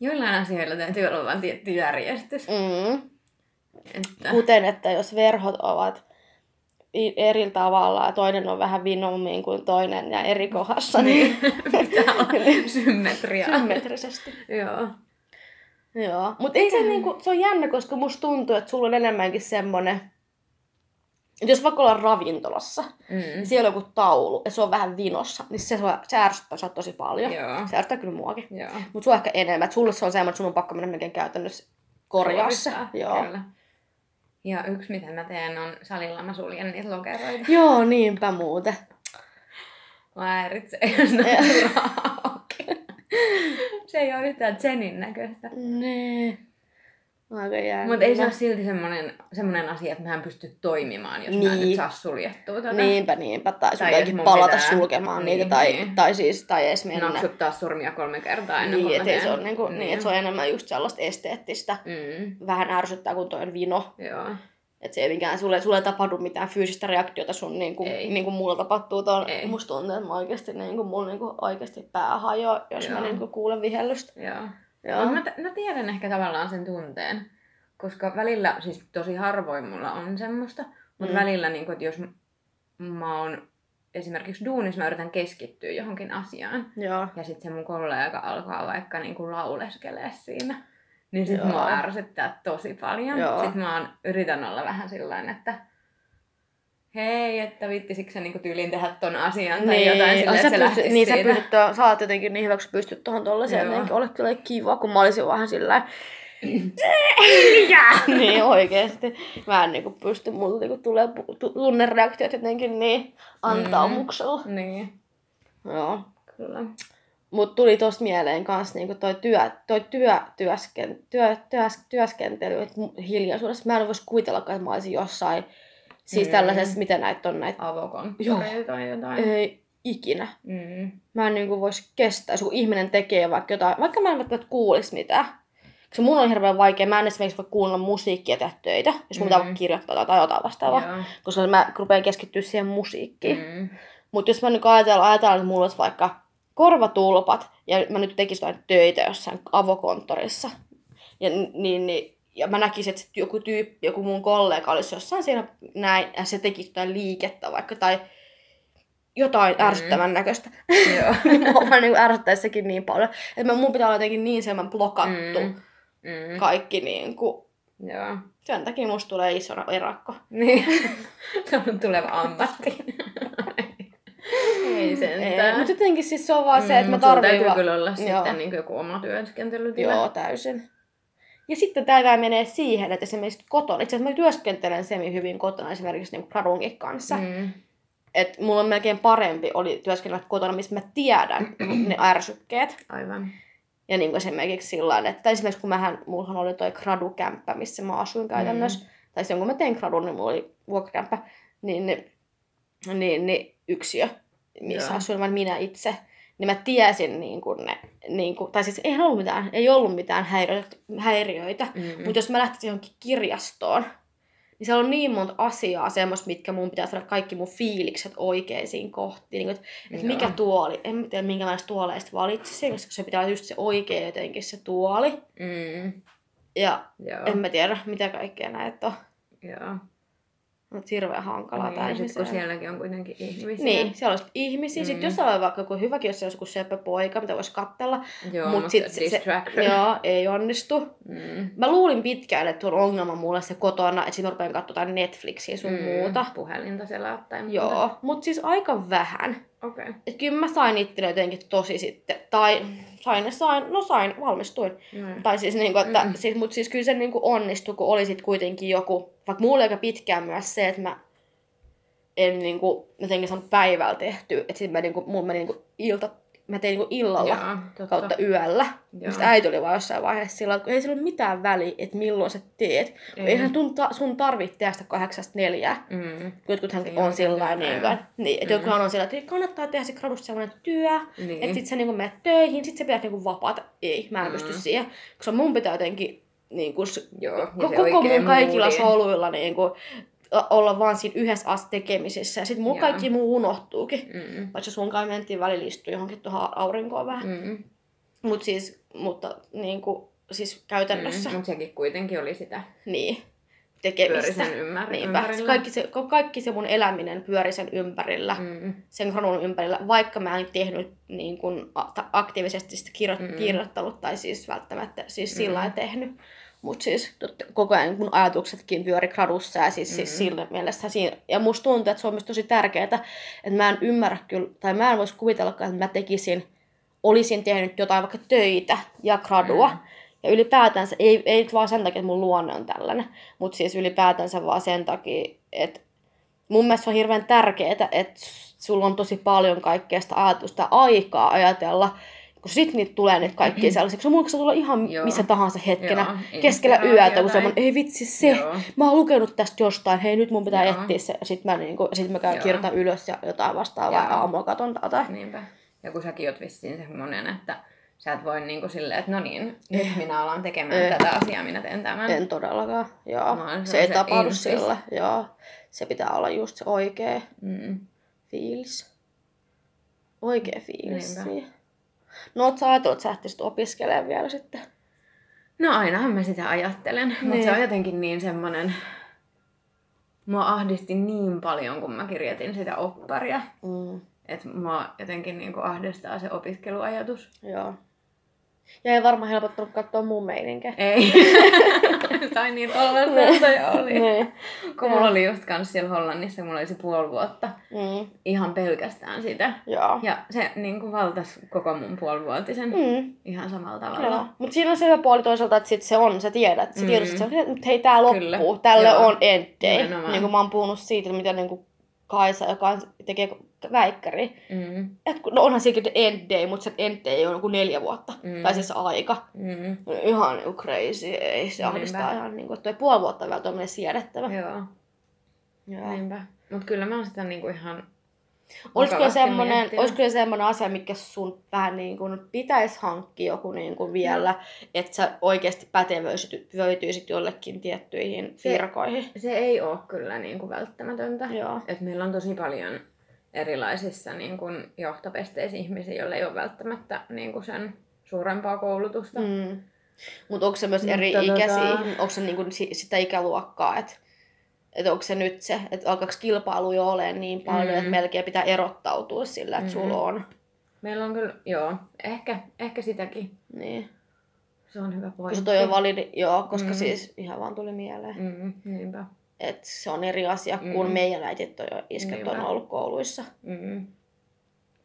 Joillain asioilla täytyy olla vain tietty järjestys. Mm. Että, Kuten, että jos verhot ovat eri tavalla ja toinen on vähän vinommin kuin toinen ja eri kohdassa, niin pitää olla symmetria. symmetrisesti. Joo. Joo. Mutta se, niinku, se on jännä, koska musta tuntuu, että sulla on enemmänkin semmonen, että jos vaikka ollaan ravintolassa, Mm. niin siellä on joku taulu ja se on vähän vinossa, niin se, sua- se ärsyttää sua tosi paljon. Joo. Se ärsyttää kyllä muakin. Mutta sulla ehkä enemmän. että Sulle se on semmoinen, että sun on pakko mennä melkein käytännössä korjaa se. Suorittaa, Joo. Kyllä. Ja yksi, mitä mä teen, on salilla mä suljen niitä lokeroita. Joo, niinpä muuten. Mä häiritsee, jos ne. Se ei ole yhtään Zenin näköistä. Nee. Jännä. Mutta ei se ole silti semmoinen, semmoinen asia, että mä en pysty toimimaan, jos niin. mä en Niin. nyt saa suljettua tuota. Niinpä, niinpä. Tai sun Tai täytyy mun palata pitää- sulkemaan niin, niitä. Tai, niin. tai siis, tai edes mennä. Napsuttaa sormia kolme kertaa ennen Niin, kuin se on, niinku, niin. että se on enemmän just sellaista esteettistä. Mm, Vähän ärsyttää, kun toi on vino. joo. Että se ei mikään, sulle, sulle ei tapahdu mitään fyysistä reaktiota sun, niin kuin, Ei. niin kuin mulla tapahtuu tuon. Musta tuntuu, että mä oikeasti, niin kuin, mulla niin kuin, oikeasti pää hajoaa, jos Joo. mä niin kuin, kuulen vihellystä. Joo. Joo. Mä, t- mä tiedän ehkä tavallaan sen tunteen, koska välillä, siis tosi harvoin mulla on semmoista, mutta Mm. välillä, niin kun, että jos mä oon esimerkiksi duunissa, mä yritän keskittyä johonkin asiaan, Joo. ja sitten se mun kollega alkaa vaikka niin kuin lauleskelee siinä, niin sit Joo. mua ärsyttää tosi paljon. Joo. Sitten mä oon, yritän olla vähän sillä että hei, että vittisikö sä niinku tyyliin tehdä ton asian tai Niin, jotain sillä, ai että sä se pystyt, niin sä siitä. pystyt, tuo- sä oot jotenkin niin hyväksi pystyt tuohon Joo. jotenkin olet kyllä kiva, kun mä olisin vähän sillä niin oikeesti. Mä en niinku pysty, mulla niinku tulee tunnereaktiot jotenkin niin antaumuksella. Niin, Joo. kyllä. Mut tuli tosta mieleen kans niinku toi, työ, toi työ, työsken, työ, työs, työskentely et mu- hiljaisuudessa. Mä en vois kuvitellakaan, että mä olisin jossain, siis Mm. tällaisessa, mitä näitä on näitä, Avokonttoreita tai jotain. ei ikinä. Mm. Mä en niinku vois kestää, jos ihminen tekee vaikka jotain, vaikka mä en välttämättä kuulisi mitään. Koska mun on hirveän vaikea, mä en esimerkiksi voi kuunnella musiikkia tehdä töitä, jos mun pitää Mm. vaikka kirjoittaa tai jotain vastaavaa. Joo. Koska mä rupean keskittyä siihen musiikkiin. Mm. Mutta jos mä nyt ajatellaan, ajatellaan, että mulla olisi vaikka korvatulpat ja mä nyt tekisin jotain töitä jossain avokonttorissa, ja, niin, niin, ja mä näkisin, että joku tyyppi, joku mun kollega olisi jossain siinä näin, ja se tekisi jotain liikettä vaikka, tai jotain Mm. ärsyttävän näköistä. Joo. vaan niin ärsyttäisi sekin niin paljon. Että mä- mun pitää olla jotenkin niin semmoinen blokattu Mm. Mm. kaikki niin kuin, Joo. sen takia musta tulee iso erakko. Niin. Se on tuleva ammatti. Ei sentään. mutta jotenkin siis se on vaan se, että mä tarvitsen täytyy kyllä olla Joo. sitten niin joku oma työskentelytila. Joo, täysin. Ja sitten tämä menee siihen, että esimerkiksi kotona, itse asiassa mä työskentelen semi hyvin kotona esimerkiksi niin gradunkin kanssa. Mm. Että mulla on melkein parempi oli työskennellä kotona, missä mä tiedän ne ärsykkeet. Aivan. Ja niin kuin esimerkiksi sillä että esimerkiksi kun mähän, mullahan oli toi gradukämppä, missä mä asuin käytännössä. Mm. Tai silloin kun mä tein gradun, niin mulla oli vuokrakämppä. Niin, niin, niin, niin yksiö, missä Joo. asuin vain minä itse. Niin mä tiesin niin kuin ne, niin kuin, tai siis ei ollut mitään, ei ollut mitään häiriöitä, häiriöitä Mm. mutta jos mä lähtisin johonkin kirjastoon, niin siellä on niin monta asiaa semmoista, mitkä mun pitää saada kaikki mun fiilikset oikeisiin kohtiin. Niin, että, Joo. mikä tuoli, en tiedä minkälaista tuoleista valitsisin, koska se pitää olla just se oikea jotenkin se tuoli. Mm. Ja Joo. en mä tiedä, mitä kaikkea näitä on. Joo. Mutta hirveän hankalaa Niin, tää ja sit, kun sielläkin on kuitenkin ihmisiä. Niin, siellä olisi ihmisiä. Mm. Sitten jos on vaikka joku hyväkin, jos olisi joku seppä poika, mitä voisi kattella. Joo, mut mutta sit se- distraction. Joo, ei onnistu. Mm. Mä luulin pitkään, että on ongelma mulle se kotona, että sitten rupean katsomaan Netflixiä sun Mm. muuta. Puhelinta selaattaa. ja Joo, mutta siis aika vähän. Okei. Okay. Et kyllä mä sain itselle jotenkin tosi sitten, tai sain, ne sain, no sain, valmistuin. Mm. Tai siis niinku, että, Mm. siis, mutta siis kyllä se niinku onnistui, kun oli sit kuitenkin joku, vaikka mulla oli aika pitkään myös se, että mä en niinku jotenkin saanut päivällä tehtyä, että sit mä niinku, mulla meni niinku ilta, mä tein niinku illalla Joo, totta. kautta yöllä. Joo. Sitten äiti oli vaan jossain vaiheessa sillä, että ei sillä ole mitään väliä, että milloin sä teet. Ei. Eihän sun, ta- sun tarvitse tehdä sitä kahdeksasta neljää. Mm. Jotkuthan Siinä on sillä kyllä niin, päivä. että, niin, Mm. jotkut on sillä, että kannattaa tehdä se gradussa sellainen työ, Niin. että sit sä niinku menet töihin, sit sä pidät niinku vapaata. Ei, mä en Mm. pysty siihen, koska mun pitää jotenkin niinku, s- Joo, koko mun kaikilla moodi. soluilla niinku, o- olla vaan siinä yhdessä asti tekemisissä. Ja sit mun Joo. kaikki muu unohtuukin. Mm. Vaikka sun kai mentiin välillä istua johonkin tuohon aurinkoon vähän. Mut siis, mutta niinku, siis käytännössä, Mm. Mutta sekin kuitenkin oli sitä niin, tekemistä. ymmär- Niinpä. ympärillä. Kaikki se, kaikki se mun eläminen pyöri sen ympärillä, mm. Sen gradun ympärillä, vaikka mä en tehnyt niin kun, aktiivisesti sitä kirjo- Mm. kirjoittanut tai siis välttämättä siis Mm. sillä tehnyt. Mutta siis totta, koko ajan mun ajatuksetkin pyöri gradussa ja siis, mm. siis Mm. sillä mielessä siinä. Ja musta tuntuu, että se on myös tosi tärkeää, että mä en ymmärrä kyllä, tai mä en voisi kuvitellakaan, että mä tekisin, olisin tehnyt jotain vaikka töitä ja gradua. Mm. Ja ylipäätänsä, ei, ei nyt vaan sen takia, että mun luonne on tällainen, mutta siis ylipäätänsä vaan sen takia, että mun mielestä se on hirveän tärkeää, että sulla on tosi paljon kaikkea sitä ajatusta ja aikaa ajatella, kun sit niitä tulee sellaisia, koska mulla se tulee ihan Joo. missä tahansa hetkenä, Joo, keskellä inspiraatio yötä, kun tai- semmoinen, ei vitsi se, Joo. mä oon lukenut tästä jostain, hei nyt mun pitää Joo. etsiä se, ja sit mä, niinku, sit mä käyn kirjoitan ylös ja jotain vastaavaa, Joo. ja aamulla katon tai Niinpä. Ja kun säkin oot vissiin semmonen, että sä et voi niinku silleen, että no niin, nyt minä alan tekemään Eh. tätä asiaa, minä teen tämän. En todellakaan, joo. Se se on ei se tapahdu sillä, joo. Se pitää olla just se oikea Mm. fiilis. Oikea fiilis Niinpä. No oot sä ajatellut, että sä lähtisit opiskelemaan vielä sitten? No ainahan mä sitä ajattelen, mutta Niin. se on jotenkin niin semmonen... Mua ahdisti niin paljon, kun mä kirjoitin sitä opparia. Mm, Että mua jotenkin niinku ahdistaa se opiskeluajatus. joo. Ja ei varmaan helpottanut katsoa mun meininkä. Ei. tai niin tollaista jo oli. Niin. Kun mulla oli just kans siellä Hollannissa, mulla oli se puoli vuotta. Mm, Ihan pelkästään sitä. joo. Ja se niin kuin valtas koko mun puolivuotisen Mm, ihan samalla tavalla. Mutta siinä on se hyvä puoli toisaalta, että sit se on, sä tiedät. Sä Mm. tiedät, että se että hei, tää loppuu. Kyllä. Tälle Joo. on end day. Nimenomaan. Niin kuin mä oon puhunut siitä, mitä niin kuin Kaisa, joka tekee väikkäri, Mm. Et, no onhan sekin end day, mutta se end day on joku neljä vuotta. Mm. Tai siis aika. Mm. Ihan niinku crazy. Ei se Niinpä. ahdistaa ihan niinku, että puoli vuotta vielä tuommoinen siedettävä. Joo, Joo. niinpä. Mut kyllä mä oon sitä niinku ihan Olisiko semmoinen, olisiko se semmoinen asia, mikä sun vähän niin kuin pitäisi hankkia joku niin kuin vielä, että sä oikeasti pätevöityisit jollekin tiettyihin Se- virkoihin? Se ei oo kyllä niinku välttämätöntä. Joo. Et meillä on tosi paljon erilaisissa niin kuin johtopesteissä ihmisiä, joilla ei ole välttämättä niin kuin sen suurempaa koulutusta. Mm. Mutta onko se myös Mutta eri tota- ikäisiä, onko se niinku si- sitä ikäluokkaa, että et onko se nyt se, että alkaako kilpailu jo olemaan niin paljon, Mm. että melkein pitää erottautua sillä, että Mm. sulla on. Meillä on kyllä, joo, ehkä, ehkä sitäkin. Niin. Se on hyvä pointti. Koska toi on validi, joo, koska Mm. siis ihan vaan tuli mieleen, Mm, niinpä. Että se on eri asia kuin Mm. meidän äitit on jo isket on ollut kouluissa. Mm.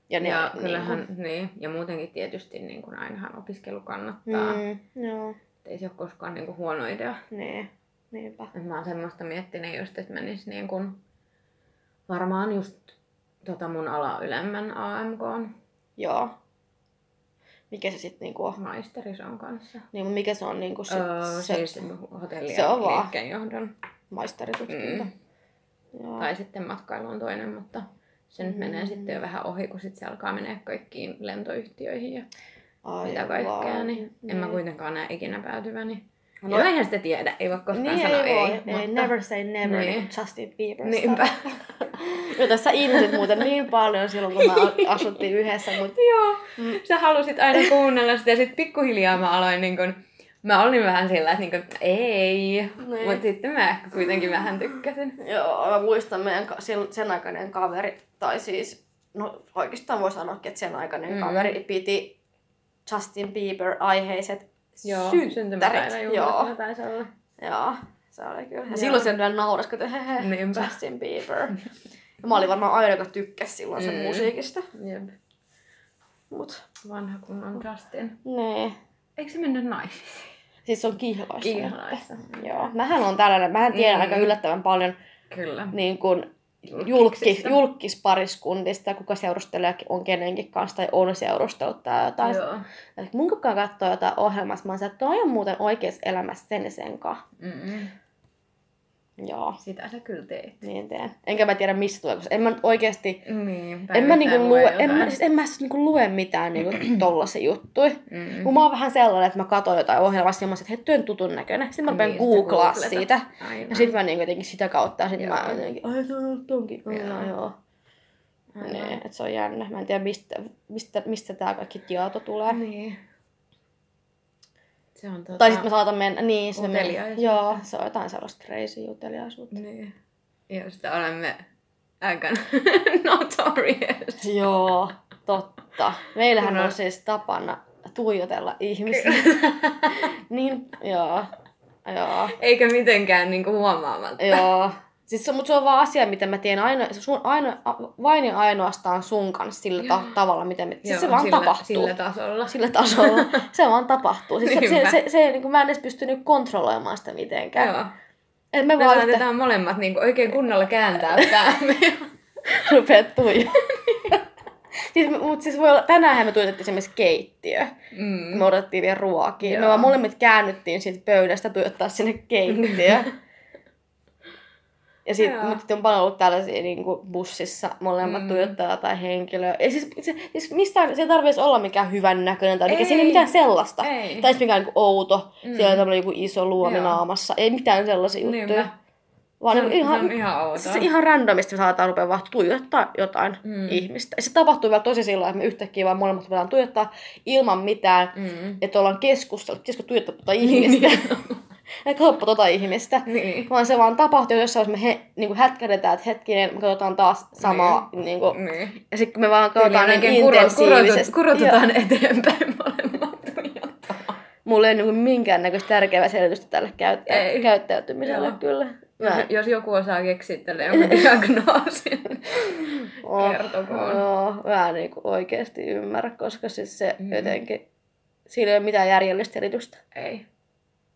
Ja, ne, Ja on kyllähän, niin, ja muutenkin tietysti niin kuin ainahan opiskelu kannattaa. Mm. Joo, Ei se ole koskaan niin kuin huono idea. niin, niinpä. Et mä oon semmoista miettinyt just, että menis niin kuin, varmaan just tota mun ala ylemmän AMK Joo. Mikä se sitten niinku on? maisterison kanssa. Niin, mikä se on niinku sit, Öö, se siis hotelli- se ja on vaan. liikkeenjohdon. Maisteritutkinto? Mm. Joo. Tai sitten matkailu on toinen, mutta se nyt menee Mm. sitten jo vähän ohi, kun sit se alkaa menee kaikkiin lentoyhtiöihin ja Ai mitä kaikkea, vaan. niin en mä kuitenkaan näe ikinä päätyväni. No, No- no eihän sitä tiedä, ei voi koskaan Niin sanoa ei, voi, ei. ei, never say never, Niin. niin. Justin Bieber. Niinpä. Ja tässä ihmiset muuten niin paljon silloin, kun me asuttiin yhdessä, mutta Joo, Mm. sä halusit aina kuunnella sitä ja sit pikkuhiljaa mä aloin niin kun, mä olin vähän sillä, että niin kun, ei, Niin. mutta sitten mä ehkä kuitenkin vähän tykkäsin. joo, mä muistan meidän ka- sen aikainen kaveri, tai siis, no oikeastaan voi sanoa, että sen aikainen Mm. kaveri piti Justin Bieber-aiheiset Joo, syntymäpäivän Joo, taisi olla. joo, se oli kyllä. Ja Joo. silloin se vielä naurasi, että hehe, Niinpä. Justin Bieber. Ja mä olin varmaan aina, joka tykkäsi silloin sen Mm. musiikista. Jep. Mut, Vanha kunnon Justin. nee. Eikö se mennyt naimisiin? Siis se on kihlaissa. Kihlaissa. Joo. Mähän on tällainen, mähän tiedän Mm. aika yllättävän paljon Kyllä. niin kuin julkis, julkispariskuntista, kuka seurustelee on kenenkin kanssa tai on seurustellut tai jotain. Joo. Mun kukaan katsoo jotain ohjelmasta, mä oon että toi on muuten oikeassa elämässä sen ja sen kanssa. Mm-mm. Joo, Sitä sä kyllä teet. niin teen. Enkä mä tiedä mistä tulee, koska en mä oikeesti, Niin, en mä, niinku lue, en, mä, siis en mä siis niinku lue mitään niinku tollasia juttuja. Mm. Kun mä oon vähän sellainen, että mä katson jotain ohjelmasta ja mä että hei, on tutun näköinen. Sitten mä rupean Niin, googlaa siitä. Aivan. Ja sitten mä niinku jotenkin sitä kautta, ja sit Joo. mä jotenkin, ai se on ollut tonkin. Joo. joo. Niin, että se on jännä. Mä en tiedä, mistä, mistä, mistä tää kaikki tieto tulee. Niin. Se on tota... Tai sitten me saatan mennä, niin, se me. Joo, se on jotain sellaista crazy uteliaisuutta. Niin. Josta olemme aika notorious. Joo, totta. Meillähän Kyllä. on siis tapana tuijotella ihmisiä. niin, joo. Joo. Eikä mitenkään niinku huomaamatta. Joo. Siis se, mutta se on vaan asia, mitä mä teen aino, sun, aino, a- vain ja ainoastaan sun kanssa sillä ta- tavalla, miten me, siis Joo, se vaan sillä, tapahtuu. Sillä tasolla. sillä tasolla. se vaan tapahtuu. Siis se, se, se, se, niin kuin mä en edes pysty niin kontrolloimaan sitä mitenkään. Joo. Et me Me vaan yhtä molemmat niinku oikein kunnolla kääntää päämme. rupeat tuijaa. siis, mutta siis voi olla, tänään me tuijotettiin esimerkiksi keittiö. mm. Me odotettiin vielä ruokia. Me Joo. vaan molemmat käännyttiin siitä pöydästä tuijottaa sinne keittiö. Ja sit, Joo. mutta sitten on paljon ollut tällaisia niin kuin bussissa, molemmat Mm. tuijottaa tai henkilöä. Ja siis, se, siis mistään, se ei tarvitsisi olla mikään hyvän näköinen tai mikä, Ei. siinä ei mitään sellaista. Ei. Tai sitten mikään niin outo, Mm. siellä on tämmöinen joku iso luomi Joo. naamassa. Ei mitään sellaisia juttuja. Niinpä. Vaan Se on, niin ihan, se on ihan outoa. siis ihan randomisti me saadaan rupea vaan tuijottaa jotain Mm. ihmistä. Ja se tapahtuu vielä tosi sillä että me yhtäkkiä vaan molemmat ruvetaan tuijottaa ilman mitään, Mm. että ollaan keskustellut, pitäisikö tuijottaa tuota ihmistä. ja kauppa tuota ihmistä. Niin. Vaan se vaan tapahtuu jossain, jos me he, niin hätkädetään, että hetkinen, me katsotaan taas samaa. Niin. Niin kuin, Niin. ja sitten kun me vaan katsotaan niin oikein intensiivisesti. Kurotetaan eteenpäin molemmat. Mulla ei ole niin minkäännäköistä tärkeää selitystä tälle käyttä- Ei. käyttäytymiselle Joo. kyllä. Mä, Jos, joku osaa keksiä tälle jonkun diagnoosin, Oh, kertokoon. Joo, mä en niinku oikeasti ymmärrä, koska siis se mm. jotenkin, siinä ei ole mitään järjellistä selitystä, Ei.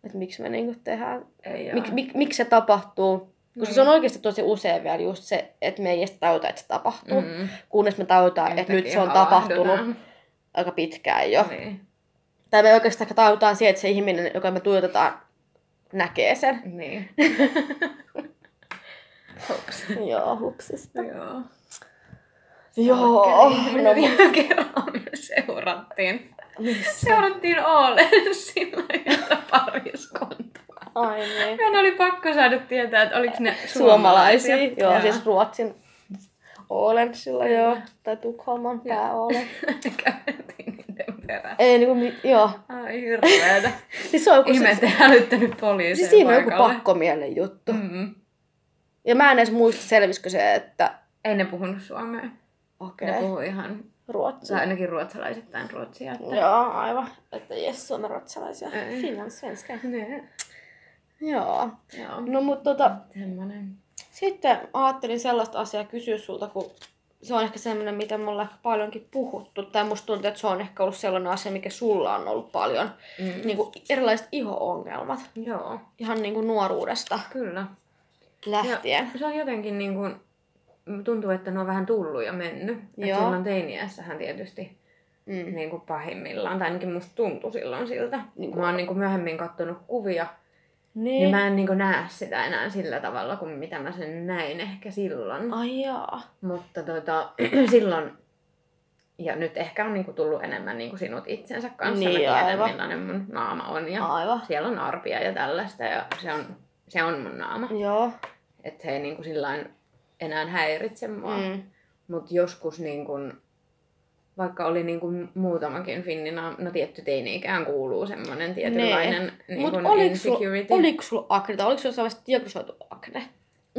Että miksi me niinku tehdään, mik, mik, miksi se tapahtuu. Koska se Niin. on oikeasti tosi usein vielä just se, että me ei edes tajuta, että se tapahtuu. Mm. Mm. Kunnes me tajutaan, että nyt se on tapahtunut havahdutaan. aika pitkään jo. Niin. Tai me oikeastaan tajutaan siihen, että se ihminen, joka me tuijotetaan, näkee sen. Niin. Hops. Joo, hupsista. Joo. Joo, no, no me seurattiin. Seurattiin Oolensilla yhtä pariskuntaa. ai niin. Meidän oli pakko saada tietää, että oliko ne Suomalaisia. suomalaisia. Joo, siis Ruotsin Ålensilla, joo. Tai Tukholman Joo. pääOlen. Käytiin niiden perässä. Ei niinku, mi- joo. Ai hirveetä. Siis se on joku Ihme, se, ettei hälyttänyt poliisia siis siinä on joku pakkomielen juttu. Mm. Mm-mm. Ja mä en edes muista selvisikö se, että Ei ne puhunut suomea. okei, Ne okay. puhui ihan, Ruotsi. tai ainakin ruotsalaisittain ruotsia. Että... Joo, aivan. Että jes, Suomen ruotsalaisia. Ei. Finland, svenska. Ne. Joo. Joo. No mutta tota, Semmonen. sitten ajattelin sellaista asiaa kysyä sulta, kun se on ehkä semmoinen, mitä me ollaan ehkä paljonkin puhuttu. Tai musta tuntuu, että se on ehkä ollut sellainen asia, mikä sulla on ollut paljon. Mm. Niin kuin erilaiset iho-ongelmat. Joo, Ihan niin kuin nuoruudesta kyllä. lähtien. Se on jotenkin niin kuin, tuntuu, että ne on vähän tullut ja mennyt. Et Joo. silloin teiniässähän tietysti Mm. niin kuin pahimmillaan, tai ainakin musta tuntui silloin siltä. Niin Niin kuin- Mä oon niin kuin myöhemmin katsonut kuvia, Niin Niin. mä en niin näe sitä enää sillä tavalla kuin mitä mä sen näin ehkä silloin. Ai jaa. Mutta tota, silloin, ja nyt ehkä on niinku tullut enemmän niinku sinut itsensä kanssa. Niin, mä tiedän, aivan. millainen mun naama on. Ja Aivan. siellä on arpia ja tällaista, ja se on, se on mun naama. Joo. Että he ei niinku sillain enää häiritse mua. Mm. Mutta joskus niin kun, vaikka oli niin kun muutamakin finnina, no tietty teini-ikään kuuluu semmoinen tietynlainen niin Mut kun oliko sulla insecurity. oliko sul akne tai oliko sulla vaiheessa diagnosoitu akne?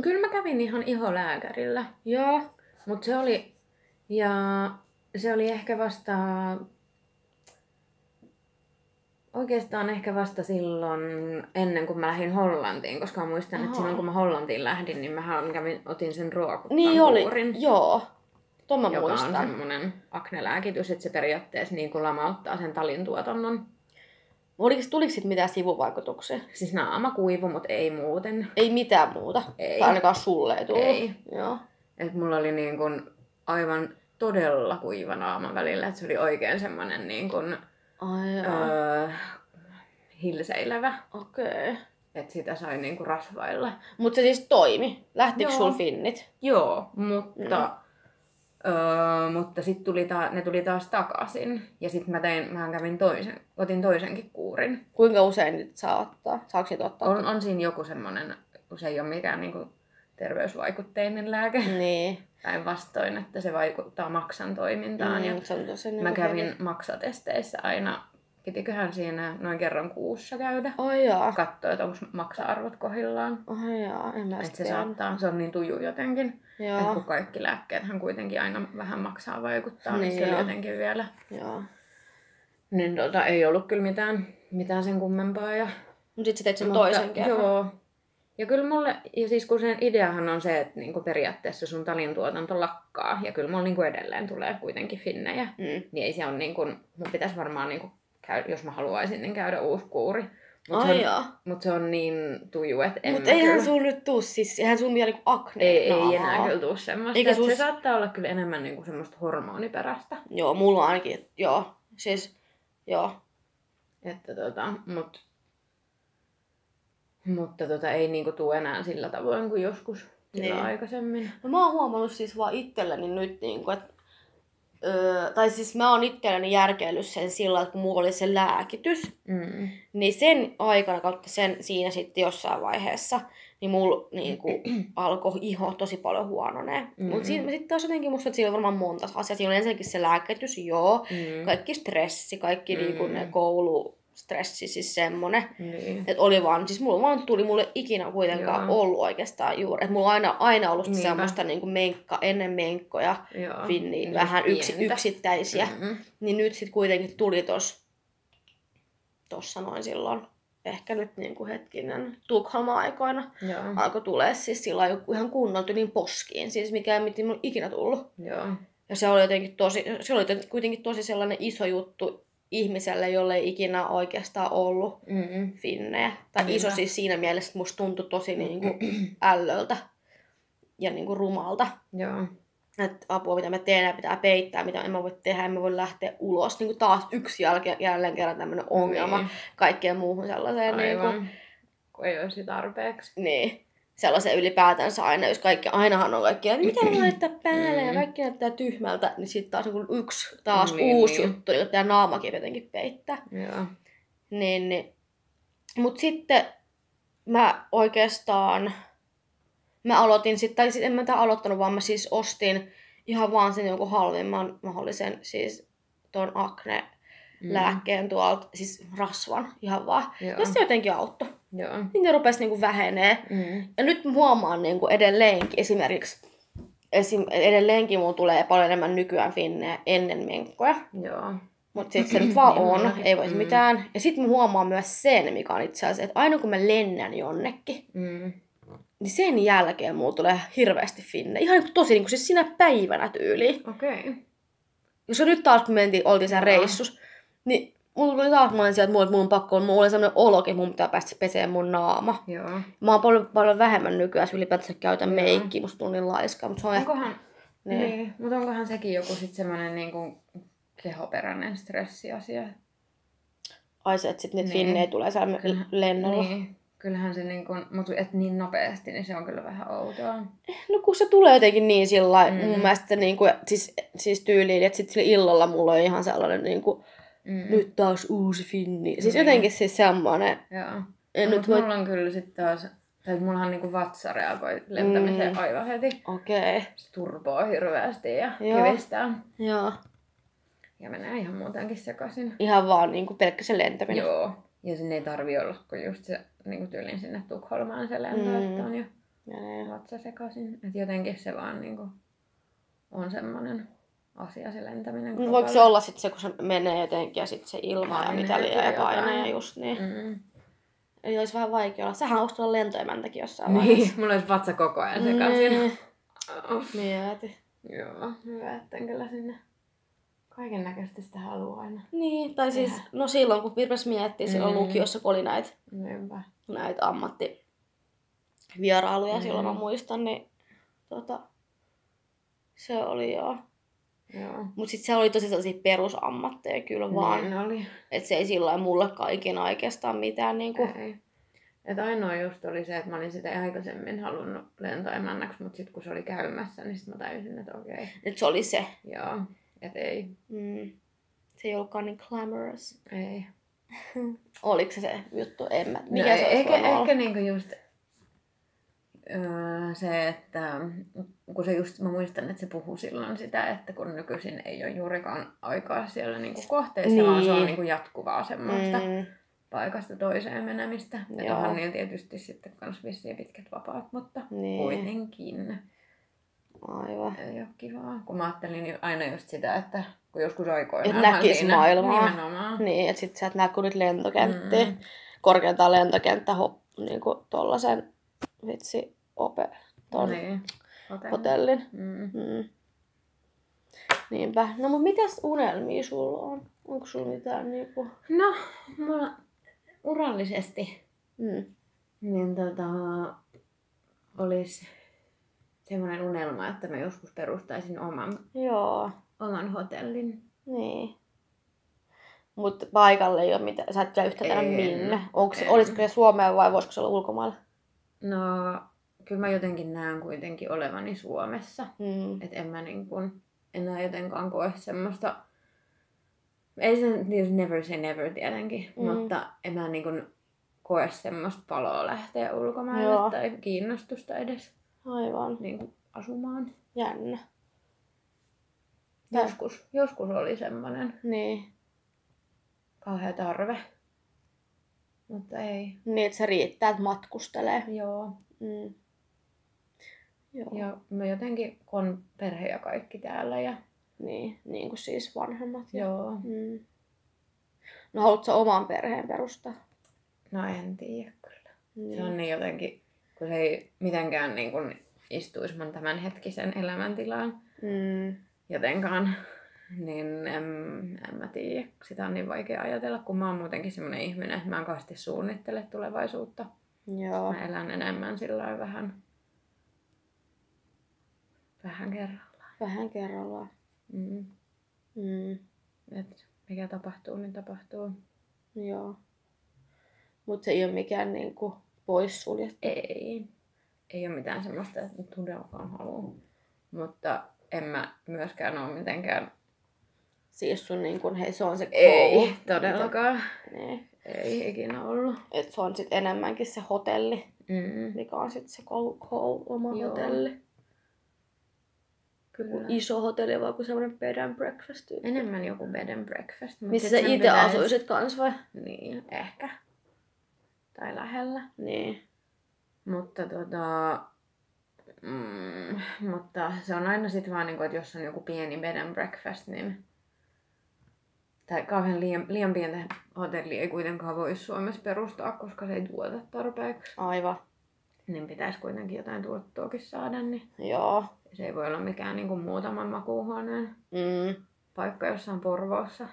Kyllä mä kävin ihan iholääkärillä. Joo. Mutta se oli, ja se oli ehkä vasta, oikeastaan ehkä vasta silloin ennen kuin mä lähdin Hollantiin, koska mä muistan, että Ahaa. silloin kun mä Hollantiin lähdin, niin mä kävin, otin sen ruokuttan Niin oli. kuurin, Joo. Tuon mä joka on muistan. semmoinen aknelääkitys, että se periaatteessa niin kuin lamauttaa sen talintuotannon. Oliko, tuliko sit mitään sivuvaikutuksia? Siis naama kuivu, mutta ei muuten. Ei mitään muuta. Ei. Tai ainakaan sulle ei tullut. Ei. Joo. Et mulla oli niin kuin aivan todella kuiva naama välillä, että se oli oikein semmoinen niin kuin, Ai öö, hilseilevä. Okei. Okay. Että sitä sai niinku rasvailla. Mut se siis toimi. Lähtikö sul finnit? Joo, mutta, öö, mutta sitten tuli ta- ne tuli taas takaisin. Ja sitten mä tein, mä kävin toisen, otin toisenkin kuurin. Kuinka usein niitä saa ottaa? Saako niitä ottaa? On, on siinä joku semmonen, kun se ei ole mikään niinku terveysvaikutteinen lääke. Niin. Päinvastoin, että se vaikuttaa maksan toimintaan. Mm, Ja se on tosi mä niinku kävin hevi. maksatesteissä aina, pitiköhän siinä noin kerran kuussa käydä. Ai jaa. Katsoa, että onko maksa-arvot kohdillaan. Ai jaa, en mä Että se saattaa, se on niin tuju jotenkin. Et Joo. kun kaikki lääkkeethän kuitenkin aina vähän maksaa vaikuttaa, niin, Niin se jotenkin vielä. Joo. Niin tota, ei ollut kyllä mitään, mitään sen kummempaa. Ja, Mut sit sä teit sen mutta, toisen kerran. Joo. Ja kyllä mulle, ja siis kun sen ideahan on se, että niinku periaatteessa sun talintuotanto lakkaa, ja kyllä mulla niinku edelleen tulee kuitenkin finnejä, Mm. niin ei se on niinku, mun pitäisi varmaan niinku käydä, jos mä haluaisin, niin käydä uusi kuuri. Mutta se, on- mut se on niin tuju, että en Mut mä eihän kyllä... sul nyt tuu siis, eihän sul vielä niinku akne Ei, ei enää kyllä tuu semmoista. Eikä Eikä sus- Se saattaa olla kyllä enemmän niinku semmoista hormoniperäistä. Joo, mulla ainakin, joo. Siis, joo. Että tota, mut, mutta tota, ei niinku tuu enää sillä tavoin kuin joskus Niin. aikaisemmin. No mä oon huomannut siis vaan itselleni nyt niinku, että Öö, tai siis mä oon itselleni järkeillyt sen sillä, että kun mulla oli se lääkitys, Mm. niin sen aikana kautta sen siinä sitten jossain vaiheessa, niin mulla niinku, alkoi iho tosi paljon huononee. Mm. Mutta sitten taas jotenkin musta, että siinä on varmaan monta asiaa. Siinä on ensinnäkin se lääkitys, joo. Mm. Kaikki stressi, kaikki mm. niinku Mm. ne koulustressi, siis semmonen. Niin. Että oli vaan, siis mulla vaan tuli mulle ikinä kuitenkaan Joo. ollut oikeastaan juuri. Että mulla on aina, aina ollut Niinpä. semmoista niinku menkka, ennen menkkoja, Joo. Niin vähän yksi, yksittäisiä. Mm. Niin nyt sitten kuitenkin tuli tos, tossa noin silloin, ehkä nyt niinku hetkinen, Tukholma-aikoina Joo. alkoi tulee siis sillä joku ihan kunnolla niin poskiin, siis mikä ei ikinä tullut. Joo. Ja se oli jotenkin tosi, se oli kuitenkin tosi sellainen iso juttu ihmiselle, jolle ei ikinä oikeastaan ollut Mm. finnejä. Tai Niinpä. iso siis siinä mielessä, että musta tuntui tosi niinku ällöltä ja niinku rumalta. Joo. Että apua, mitä mä teen ja pitää peittää, mitä en mä voi tehdä, en mä voi lähteä ulos. Niin kuin taas yksi jälkeen, jälleen kerran tämmöinen ongelma Niin. kaikkeen muuhun sellaiseen. Niin, kuin, Aivan. Kun ei olisi tarpeeksi. niin sellaisen ylipäätänsä aina, jos kaikki, ainahan on kaikki, että mitä mä laittaa päälle ja Mm. kaikki näyttää tyhmältä, niin sitten taas niin yksi taas Niin, uusi niin. juttu, niin tämä naamakin jotenkin peittää. Joo. Niin, niin. Mutta sitten mä oikeastaan, mä aloitin sitten, tai sit en mä tätä aloittanut, vaan mä siis ostin ihan vaan sen jonkun halvimman mahdollisen, siis ton acne Mm. lääkkeen tuolta, siis rasvan ihan vaan. Joo. Ja se jotenkin auttoi. Joo. Niin ne rupesi niinku vähenee. Mm. Ja nyt huomaan niinku edelleenkin esimerkiksi, esim, edelleenkin mulla tulee paljon enemmän nykyään finnejä ennen menkkoja. Joo. Mutta sitten se nyt vaan Niin on, mullakin. ei voisi Mm. mitään. Ja sitten mä huomaan myös sen, mikä on itse asiassa, että aina kun mä lennän jonnekin, Mm. niin sen jälkeen mulla tulee hirveästi finne. Ihan niin tosi niin kuin siis sinä päivänä tyyliin. Okei. Okay. Jos nyt taas kun mentiin, oltiin sen reissus, niin mulla tuli taas mä sieltä, että mulla, on pakko, mulla oli sellainen olokin, mun pitää päästä peseen mun naama. Joo. Mä oon paljon, paljon vähemmän nykyään, ylipäätänsä käytän Joo. meikkiä, musta tunnin niin laiska, mutta se on ehkä... Onkohan, Niin. niin. niin. mutta onkohan sekin joku sit semmonen niinku kehoperäinen stressiasia? Ai se, että sit niitä Niin. finnejä tulee siellä Kyllä. lennolla. Niin. Kyllähän se niin kuin, mutta et niin nopeasti, niin se on kyllä vähän outoa. No kun se tulee jotenkin niin sillä Mm. mm. mun mielestä niin kuin, siis, siis tyyliin, että sitten illalla mulla on ihan sellainen niin kuin, Mm. nyt taas uusi finni. Siis Mm. jotenkin siis semmoinen, Joo. en no, nyt voi... mulla on kyllä sitten taas, tai mullahan niinku vatsa reagoi lentämiseen Mm. aivan heti. Okei, okay. Se turboaa hirveästi ja Joo. kivistää. joo. Ja menee ihan muutenkin sekaisin. Ihan vaan niin kuin pelkkä se lentäminen. Joo. Ja sinne ei tarvi olla, kun just se niin tyylin sinne Tukholmaan se lento, Mm. että on jo Ja ne- vatsa sekaisin. Että jotenkin se vaan niinku on semmonen asia se lentäminen. No Voiko se olla sitten se, kun se menee jotenkin ja sitten se ilma ja mitä liian ja paine just niin. Mm. Eli olisi vähän vaikea olla. Sähän haluaisit olla lentoemäntäkin jossain vaiheessa. Niin, mulla olisi vatsa koko ajan sekaisin. Niin. Oh. Mieti. Joo, hyvä, että en kyllä sinne kaiken näköistä sitä haluaa aina. Niin, tai siis, no silloin kun Virves miettii, silloin Mm. lukiossa kun oli näitä Niinpä. näit ammattivierailuja, Mm. mm. silloin mä muistan, niin tota, se oli joo. Joo. Mut sit se oli tosi sellaisia perusammatteja kyllä vaan. Niin oli. Et se ei sillä lailla mulle kaikina oikeastaan mitään niinku... Ei. Et ainoa just oli se, että mä olin sitä aikaisemmin halunnut lentoemännäksi, mutta sitten kun se oli käymässä, niin sitten mä tajusin, että okei, Et se oli se. joo, et ei, Mm. Se ei ollutkaan niin glamorous. ei. Oliko se se juttu? En mä. Mikä no, se ehkä, ehkä niinku just öö, se, että kun se just, mä muistan, että se puhuu silloin sitä, että kun nykyisin ei ole juurikaan aikaa siellä niinku kohteessa, vaan se on Niin. niinku jatkuvaa semmoista. Mm. paikasta toiseen menemistä. Ja Joo. onhan niillä tietysti sitten kans vissiin pitkät vapaat, mutta Niin. kuitenkin Aivan. ei ole kivaa. Kun mä ajattelin aina just sitä, että kun joskus aikoinaan... Et näkis maailmaa. Nimenomaan. Niin, että sit sä et näe kun nyt lentokenttiä. Mm. Korkeintaan lentokenttä hop, niinku tollasen vitsi ope, ton Niin. Hotelli. hotellin. Mm. Mm. Niinpä. No mut mitäs unelmia sulla on? Onko sulla mitään niinku... No, mulla urallisesti Mm. niin tota, olisi semmoinen unelma, että mä joskus perustaisin oman, Joo, oman hotellin. niin. Mutta paikalle ei ole mitään, sä et tiedä yhtä En, minne. Onks, en. olisiko se Suomeen vai voisiko se olla ulkomailla? No, kyllä mä jotenkin näen kuitenkin olevani Suomessa. Mm. Että en mä niin kuin enää jotenkaan koe semmoista... Ei se tietysti never say never tietenkin, Mm. mutta en mä niin kuin koe semmoista paloa lähteä ulkomaille Joo. tai kiinnostusta edes Aivan. niin kuin asumaan. Jännä. Joskus, joskus oli semmoinen Niin. kauhea tarve. Mutta ei. Niin, että se riittää, että matkustelee. Joo. Mm. Joo. Ja mä jotenkin, kun on perhe ja kaikki täällä ja Niin, niin kuin siis vanhemmat. ja- joo. Mm. No haluatko oman perheen perustaa? No en tiedä kyllä. Niin. Se on niin jotenkin, kun se ei mitenkään niin kuin istuisi mun tämänhetkisen elämäntilaan Mm. jotenkaan, niin en, en mä tiedä. Sitä on niin vaikea ajatella, kun mä oon muutenkin semmoinen ihminen, että mä en kauheasti suunnittele tulevaisuutta. Joo. Mä elän enemmän sillä vähän, vähän kerrallaan. Vähän kerrallaan. Mm. Mm. Et mikä tapahtuu, niin tapahtuu. Joo. Mutta se ei ole mikään niinku poissuljettu. Ei. Ei ole mitään semmoista, että nyt todellakaan haluan. Mutta en mä myöskään ole mitenkään Siis sun niinku, hei se on se Ei, goal. todellakaan. Niin. Ei ikinä ollut. Et se on sit enemmänkin se hotelli, Mm. mikä on sit se goal, goal oma Joo. hotelli. Kyllä. Kun iso hotelli vai kuin semmoinen bed and breakfast tyyppi. Enemmän joku bed and breakfast. Missä sä itse pitäis- asuisit kans vai? Niin, ehkä. Tai lähellä. Niin. Mutta tota... Mm, mutta se on aina sit vaan niinku, että jos on joku pieni bed and breakfast, niin... Tai kauhean liian, liian pientä hotellia ei kuitenkaan voi Suomessa perustaa, koska se ei tuota tarpeeksi. Aivan. Niin pitäisi kuitenkin jotain tuottoakin saada, niin Joo. Se ei voi olla mikään niinku muutaman makuuhuoneen Mm. paikka jossain Porvoossa.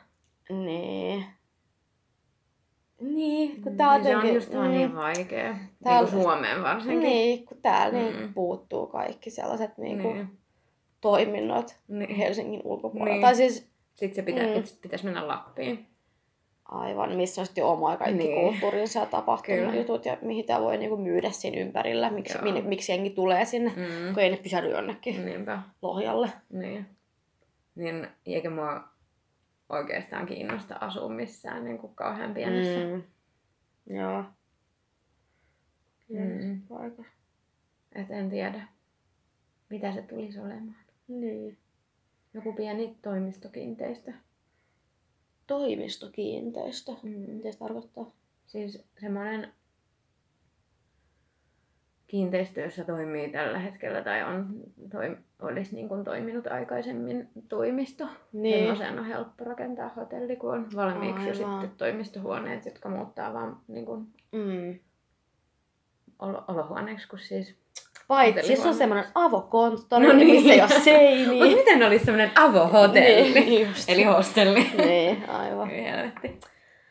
Niin. Niin, kun Mm, tää on niin se on jotenkin... just mm, niin vaikea. Täällä- Niin Suomeen varsinkin. Niin, kun täällä Mm. niin puuttuu kaikki sellaiset niinku Niin. toiminnot niin. Helsingin ulkopuolella. Niin. Tai siis, Sitten se pitä, mm. pitäisi mennä Lappiin. Aivan, missä on sitten oma kaikki Niin. kulttuurinsa ja tapahtumat jutut ja mihin tämä voi niinku myydä siinä ympärillä, miksi, minne, miksi jengi tulee sinne, mm. Kun ei ne pysähdy jonnekin Niinpä. Lohjalle. Niin. Niin, eikä mua oikeastaan kiinnosta asua missään niin kuin kauhean pienessä. Mm. Joo. Mm. Et en tiedä, mitä se tulisi olemaan. Niin. Joku pieni toimistokiinteistö. Toimistokiinteistö. Mm. Mitä se tarkoittaa? Siis semmoinen kiinteistö, jossa toimii tällä hetkellä tai on, toi, olisi niin kuin toiminut aikaisemmin toimisto. Niin. Semmoiseen on helppo rakentaa hotelli, kun on valmiiksi jo Aivan. sitten toimistohuoneet, jotka muuttaa vaan niin kuin Mm. olo- olohuoneeksi, kun siis... Paitsi se on semmoinen avokonttori, No niin. niin. missä ei ole seiniä. Mutta miten olisi semmoinen avohotelli? Niin, just. Eli hostelli. niin, aivan. Helvetti.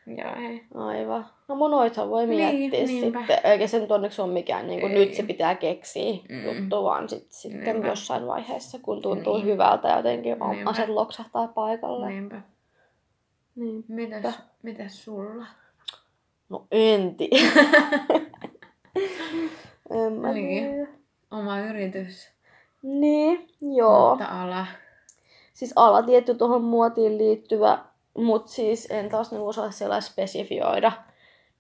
Joo, ei. Aivan. No mun noithan voi Niin, miettiä niinpä. sitten. Eikä se nyt onneksi ole mikään niin kuin Ei. nyt se pitää keksiä Mm. juttu, vaan sit, sitten Niinpä. jossain vaiheessa, kun tuntuu Niin. hyvältä ja jotenkin on- Niinpä. aset loksahtaa paikalle. Niin. Niinpä. niin. Mitäs, mitäs sulla? No en tiedä. en mä Niin. tiedä. Oma yritys. Niin, joo. Mutta ala. Siis ala tietty tuohon muotiin liittyvä, mutta siis en taas niin osaa siellä spesifioida,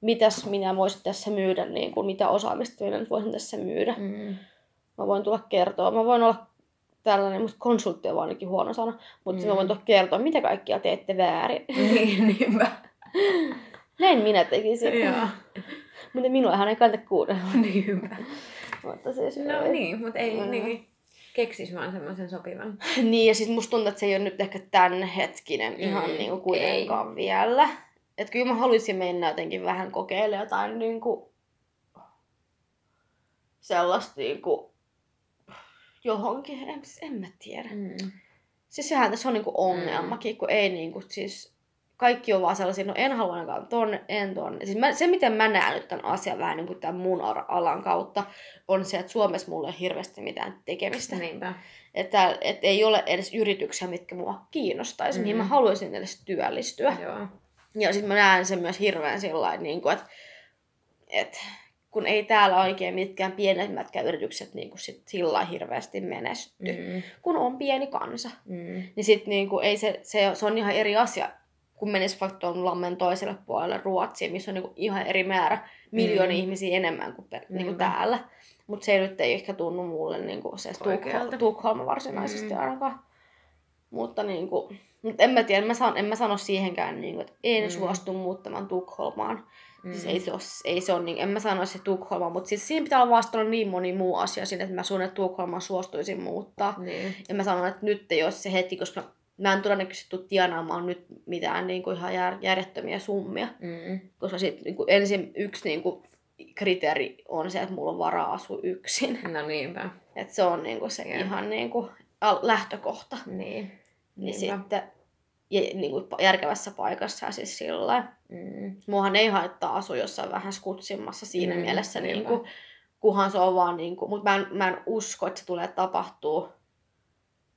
mitäs minä voisin tässä myydä, niin kuin mitä osaamista minä nyt voisin tässä myydä. Mm. Mä voin tulla kertoa, mä voin olla tällainen, mutta konsultti on ainakin huono sana, mutta mm. mä voin tulla kertoa, mitä kaikkia teette väärin. niin, niinpä. Näin minä tekisin. Joo. mutta minullahan ei kannata kuunnella. Niinpä. Mutta siis, No ei. niin, mutta ei Mm. niin. Keksis vaan semmoisen sopivan. Niin, ja siis musta tuntuu, että se ei ole nyt ehkä tämän hetkinen Mm, ihan niinku kuitenkaan vielä. Et kyllä mä haluaisin mennä jotenkin vähän kokeilemaan jotain niinku sellaista niinku johonkin, en, siis en mä tiedä. Mm. Siis sehän tässä on niinku ongelmakin, kun ei niinku siis kaikki on vaan sellaisia, no en halua ainakaan tonne, en tonne. Siis mä, se, miten mä näen nyt tämän asian vähän niin kuin tämän mun alan kautta, on se, että Suomessa mulla ei hirveästi mitään tekemistä. Niinpä. Että et ei ole edes yrityksiä, mitkä mua kiinnostaisi, mm. mihin mä Mm. haluaisin edes työllistyä. Joo. Ja sitten mä näen sen myös hirveän sillä niin kuin, että, että kun ei täällä oikein mitkään pienemmätkään yritykset niin kuin sit sillä hirveästi menesty, mm. Kun on pieni kansa. Mm. Niin sitten niin kuin, ei se, se, se, on ihan eri asia, kun menisi vaikka tuon lammen toiselle puolelle Ruotsiin, missä on niin kuin ihan eri määrä, miljoonia Mm. ihmisiä enemmän kuin, per, niin kuin täällä. Mutta se nyt ei ehkä tunnu mulle niin kuin se. Tukholma, Tukholma varsinaisesti Mm. ainakaan. Mutta niin kuin, mut en mä tiedä, mä san, en mä sano siihenkään, niin kuin, että en Mm. mm. suostu muuttamaan Tukholmaan. Mm. Siis ei se, ole, ei se ole, niin, en mä sano se Tukholma, mutta siis siinä pitää olla vastannut niin moni muu asia sinne, että mä sun, että Tukholmaan suostuisin muuttaa. Niin. Ja mä sanon, että nyt ei ole se hetki, koska mä en todennäköisesti tule tienaamaan nyt mitään niin kuin ihan jär, järjettömiä summia. Mm. Koska sit, niin kuin ensin yksi niin kuin, kriteeri on se, että mulla on varaa asua yksin. No niinpä. Et se on niin kuin se Jep. ihan niin kuin, al- lähtökohta. Niin. Niin Niinpä. sitten ja, niin kuin, järkevässä paikassa ja siis sillä. Mm. Muahan ei haittaa asua jossain vähän skutsimmassa siinä Mm, mm, mielessä, niinpä. niin kuin, kunhan se on vaan, niin kuin, mutta mä en, mä en usko, että se tulee tapahtuu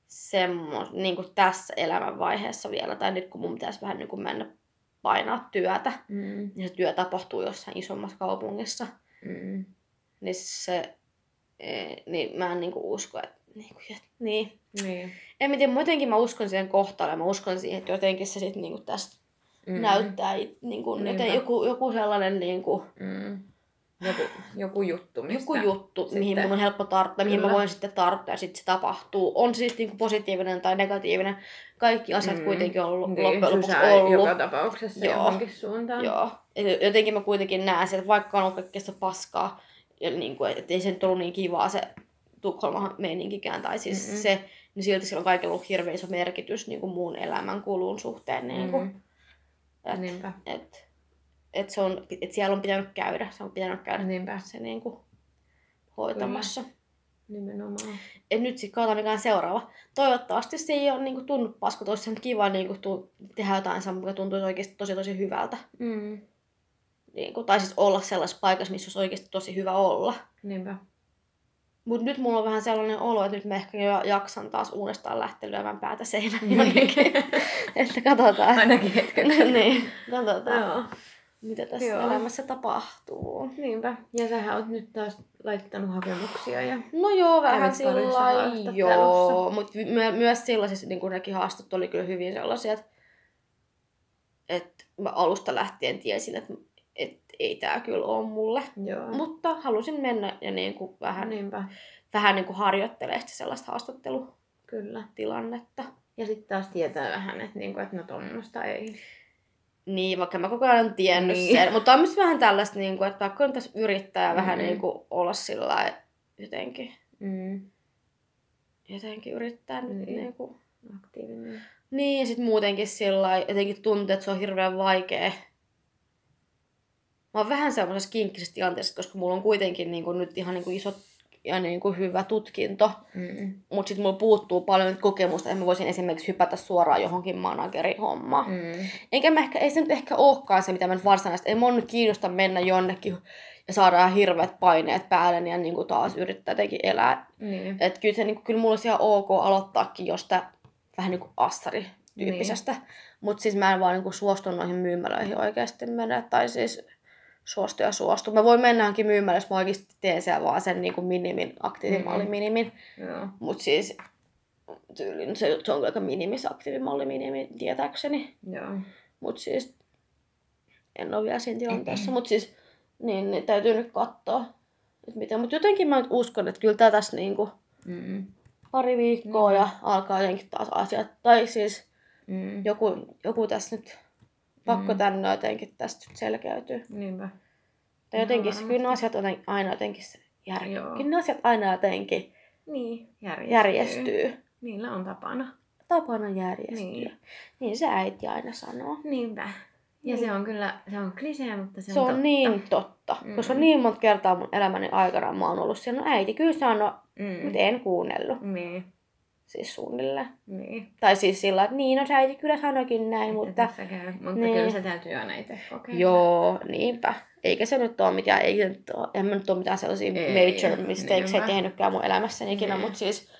semmo, niin kuin tässä elämänvaiheessa vielä, tai nyt kun mun pitäisi vähän niin kuin mennä painaa työtä, Mm. niin se työ tapahtuu jossain isommassa kaupungissa, Mm. niin se, eh, niin mä en niin kuin usko, että niin, kuin, että niin. Niin. En mä tiedä, mä jotenkin mä uskon siihen kohtaan ja mä uskon siihen, että jotenkin se sitten niinku tästä Mm. näyttää Niinpä. joten joku, joku sellainen niinku, Mm. Joku, joku juttu, mistä... joku juttu, sitten- mihin mun on helppo tarttua, mihin mä voin sitten tarttua ja sitten se tapahtuu. On se siis niinku positiivinen tai negatiivinen. Kaikki asiat Mm. kuitenkin on ollut, Niin, loppujen lopuksi ollut. joka tapauksessa Joo. johonkin suuntaan. Joo. Et jotenkin mä kuitenkin näen sen, että vaikka on ollut kaikkea sitä paskaa, ja niin kuin, et ei se nyt ollut niin kivaa se Tukholman meininkikään, tai siis Mm-mm. se, niin silti sillä on kaikilla ollut hirveän iso merkitys niin kuin muun elämän kulun suhteen. Niin kuin, Mm. et, Niinpä. et, et se on, et siellä on pitänyt käydä, se on pitänyt käydä Niinpä. se niin kuin, hoitamassa. Nimenomaan. Et nyt sitten katsotaan mikä on seuraava. Toivottavasti se ei ole niin kuin, tunnu paskut, olisi kiva niin kuin, tu- tehdä jotain mikä tuntuisi oikeasti tosi tosi hyvältä. Mm. Niin kuin, tai siis olla sellaisessa paikassa, missä olisi oikeasti tosi hyvä olla. Niinpä. Mutta nyt mulla on vähän sellainen olo, että nyt mä ehkä jo jaksan taas uudestaan lähteä lyömään päätä seinään jonnekin. että katsotaan. Ainakin hetken. niin, katsotaan. Joo. Mitä tässä Joo. elämässä tapahtuu. Niinpä. Ja sähän oot nyt taas laittanut hakemuksia ja... No joo, vähän sillä joo. Mutta my- myös sellaisissa, niin kuin nekin haastot oli kyllä hyvin sellaisia, että, että mä alusta lähtien tiesin, että, että ei tämä kyllä ole mulle. Joo. Mutta halusin mennä ja niin kuin vähän, Niinpä. vähän niin kuin harjoittelee sitä sellaista haastattelutilannetta. Kyllä. Ja sitten taas tietää vähän, että, niinku, että no tommosta ei. Niin, vaikka mä koko ajan tiennyt Niin. sen. Mutta on myös vähän tällaista, niin kuin, että pakko on tässä yrittää mm. vähän Mm. niin kuin olla sillä jotenkin, Mm. jotenkin yrittää nyt Niin. niin kuin Aktiivinen. Niin, ja sitten muutenkin sillä jotenkin tuntuu, että se on hirveän vaikea. Mä oon vähän semmoisessa kinkkisessä tilanteessa, koska mulla on kuitenkin niin kuin, nyt ihan niin kuin iso ja niin kuin hyvä tutkinto. Mm. Mutta sitten mulla puuttuu paljon kokemusta, että mä voisin esimerkiksi hypätä suoraan johonkin managerin hommaan. Mm. Mm. Enkä mä ehkä, ei se nyt ehkä olekaan se, mitä mä nyt varsinaisesti, ei mua nyt kiinnosta mennä jonnekin ja saada hirveät paineet päälle ja niin kuin taas yrittää jotenkin elää Niin. että kyllä, se, niin kyllä mulla olisi ihan ok aloittaakin jostain vähän niin kuin assari-tyyppisestä. Niin. Mutta siis mä en vaan niin kuin suostu noihin myymälöihin oikeasti mennä. Tai siis suostu ja suostu. Mä voin mennä johonkin myymälöön, jos mä oikeasti teen siellä vaan sen niin kuin minimin, aktiivimallin Mm. minimin. Joo. Mutta siis tyylin, se, se on aika minimis aktiivimalli minimi tietääkseni. Joo. Mutta siis en ole vielä siinä tilanteessa. Mutta siis niin, niin, täytyy nyt katsoa, että miten. Mutta jotenkin mä nyt uskon, että kyllä tää tässä niinku, Mm. pari viikkoa Niin. ja alkaa jotenkin taas asiat. Tai siis Mm. joku, joku tässä nyt pakko Mm. tänne jotenkin tästä nyt selkeytyy. Niinpä. Tai jotenkin, Ihan kyllä ne asiat on aina jotenkin se. Joo. Kyllä ne asiat aina jotenkin Niin, järjestyy. järjestyy. Niillä on tapana. Tapana järjestyä. Niin. Niin. se äiti aina sanoo. Niinpä. Ja Niin. se on kyllä, se on klisee, mutta se on, Se on totta. niin totta. Mm. Koska niin monta kertaa mun elämäni aikana mä oon ollut siellä, no äiti kyllä sanoo, Mm. mutta en kuunnellut. Niin, Siis suunnilleen. niin. Tai siis sillä, että niin, no se äiti kyllä sanoikin näin, Että mutta tässä käy. Mutta Niin. kyllä se täytyy aina itse kokeilla. Joo, niinpä. Eikä se nyt ole mitään, se nyt ole, en mä nyt ole mitään sellaisia Ei, major mistakes niinpä. tehnytkään mun elämässäni ikinä, Niin. mutta siis,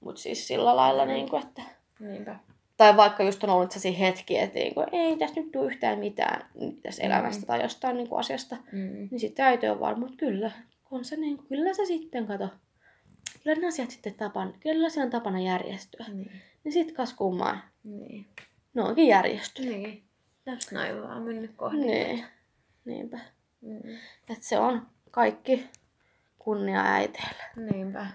mut siis sillä lailla, niin kuin, että... Niinpä. Tai vaikka just on ollut sellaisia hetkiä, että niin kuin, ei tässä nyt tule yhtään mitään tästä Mm. elämästä tai jostain niin kuin asiasta, Mm. niin sitten äiti on varma, että kyllä, on se niin, kyllä se sitten kato. Kyllä ne asiat sitten tapan, kyllä se on tapana järjestyä. Niin. Niin sit kas kummaa, Niin. ne onkin järjestynyt. Niin. Just noin vaan mennyt kohdille. Niin. Niinpä. Mm. Et se on kaikki kunnia äiteille. Niinpä.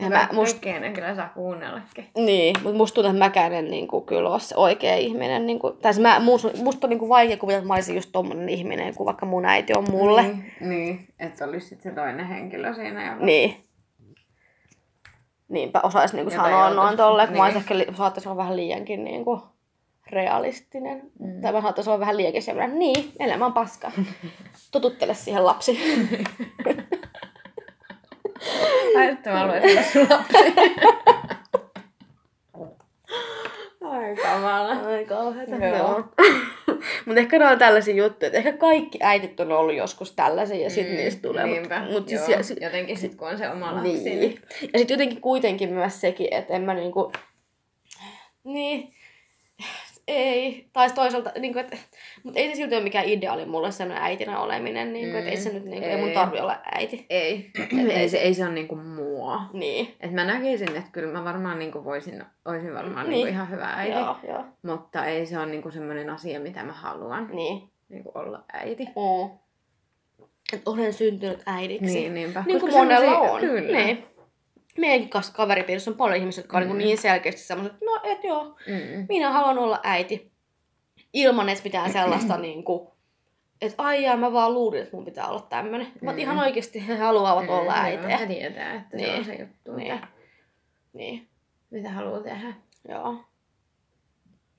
Ja mä, must, Kaikkea ne kyllä saa kuunnellakin. niin, mutta musta tuntuu, että mäkään en niin kuin, kyllä ole se oikea ihminen. Niin kuin, tai mä, musta, musta on niin kuin, vaikea kuvitella, että mä olisin just tommonen ihminen, kun vaikka mun äiti on mulle. Niin. Niin, että olisi sit se toinen henkilö siinä. Joka... niin. Niinpä osais niin kuin Jota sanoa noin tolleen, kun mä niin. olisin ehkä li- saattaisi olla vähän liiankin niin kuin, realistinen. Mm. Tai mä saattaisi olla vähän liiankin semmoinen, niin, elämä on paska. Totuttele siihen lapsi. Ai, että mä haluaisin olla sun lapsi. Ai kamala. Ai kauheeta. Joo. Mutta ehkä ne on tällaisia juttuja, että ehkä kaikki äitit on ollut joskus tällaisia ja sitten mm, niistä tulee. Niinpä. Mut, mut siis, Joo. ja, sit, Jotenkin sit kun on se oma lapsi. Niin. niin. Ja sitten jotenkin kuitenkin myös sekin, että en mä niinku... Niin. Ei. Tai toisaalta, niinku, että... Mutta ei se silti ole mikään ideaali mulle sellainen äitinä oleminen. Niinku, mm, että ei se nyt niinku, ei. ei mun tarvi olla äiti. Ei. ei, se, ei se ole niinku mua. Niin. Et mä näkisin, että kyllä mä varmaan niinku voisin, olisin varmaan Niin. niinku ihan hyvä äiti. Joo, joo. Mutta ei se ole niinku semmoinen asia, mitä mä haluan Niin. niinku olla äiti. Mm. Et olen syntynyt äidiksi. Niin, niinpä. Niin kuin monella on. Kyllä. Niin. Meidänkin kas- kaveripiirissä on paljon ihmisiä, jotka on Mm. niin, niin selkeästi semmoiset, että no et joo, Mm. minä haluan olla äiti. Ilman edes mitään sellaista niin kuin, että ai mä vaan luulin, että mun pitää olla tämmönen. Mm. Mm. ihan oikeasti he haluavat Mm, olla joo, äitejä. He tietää, että se Niin. on se juttu, Niin. mitä, Niin, mitä haluaa tehdä. joo.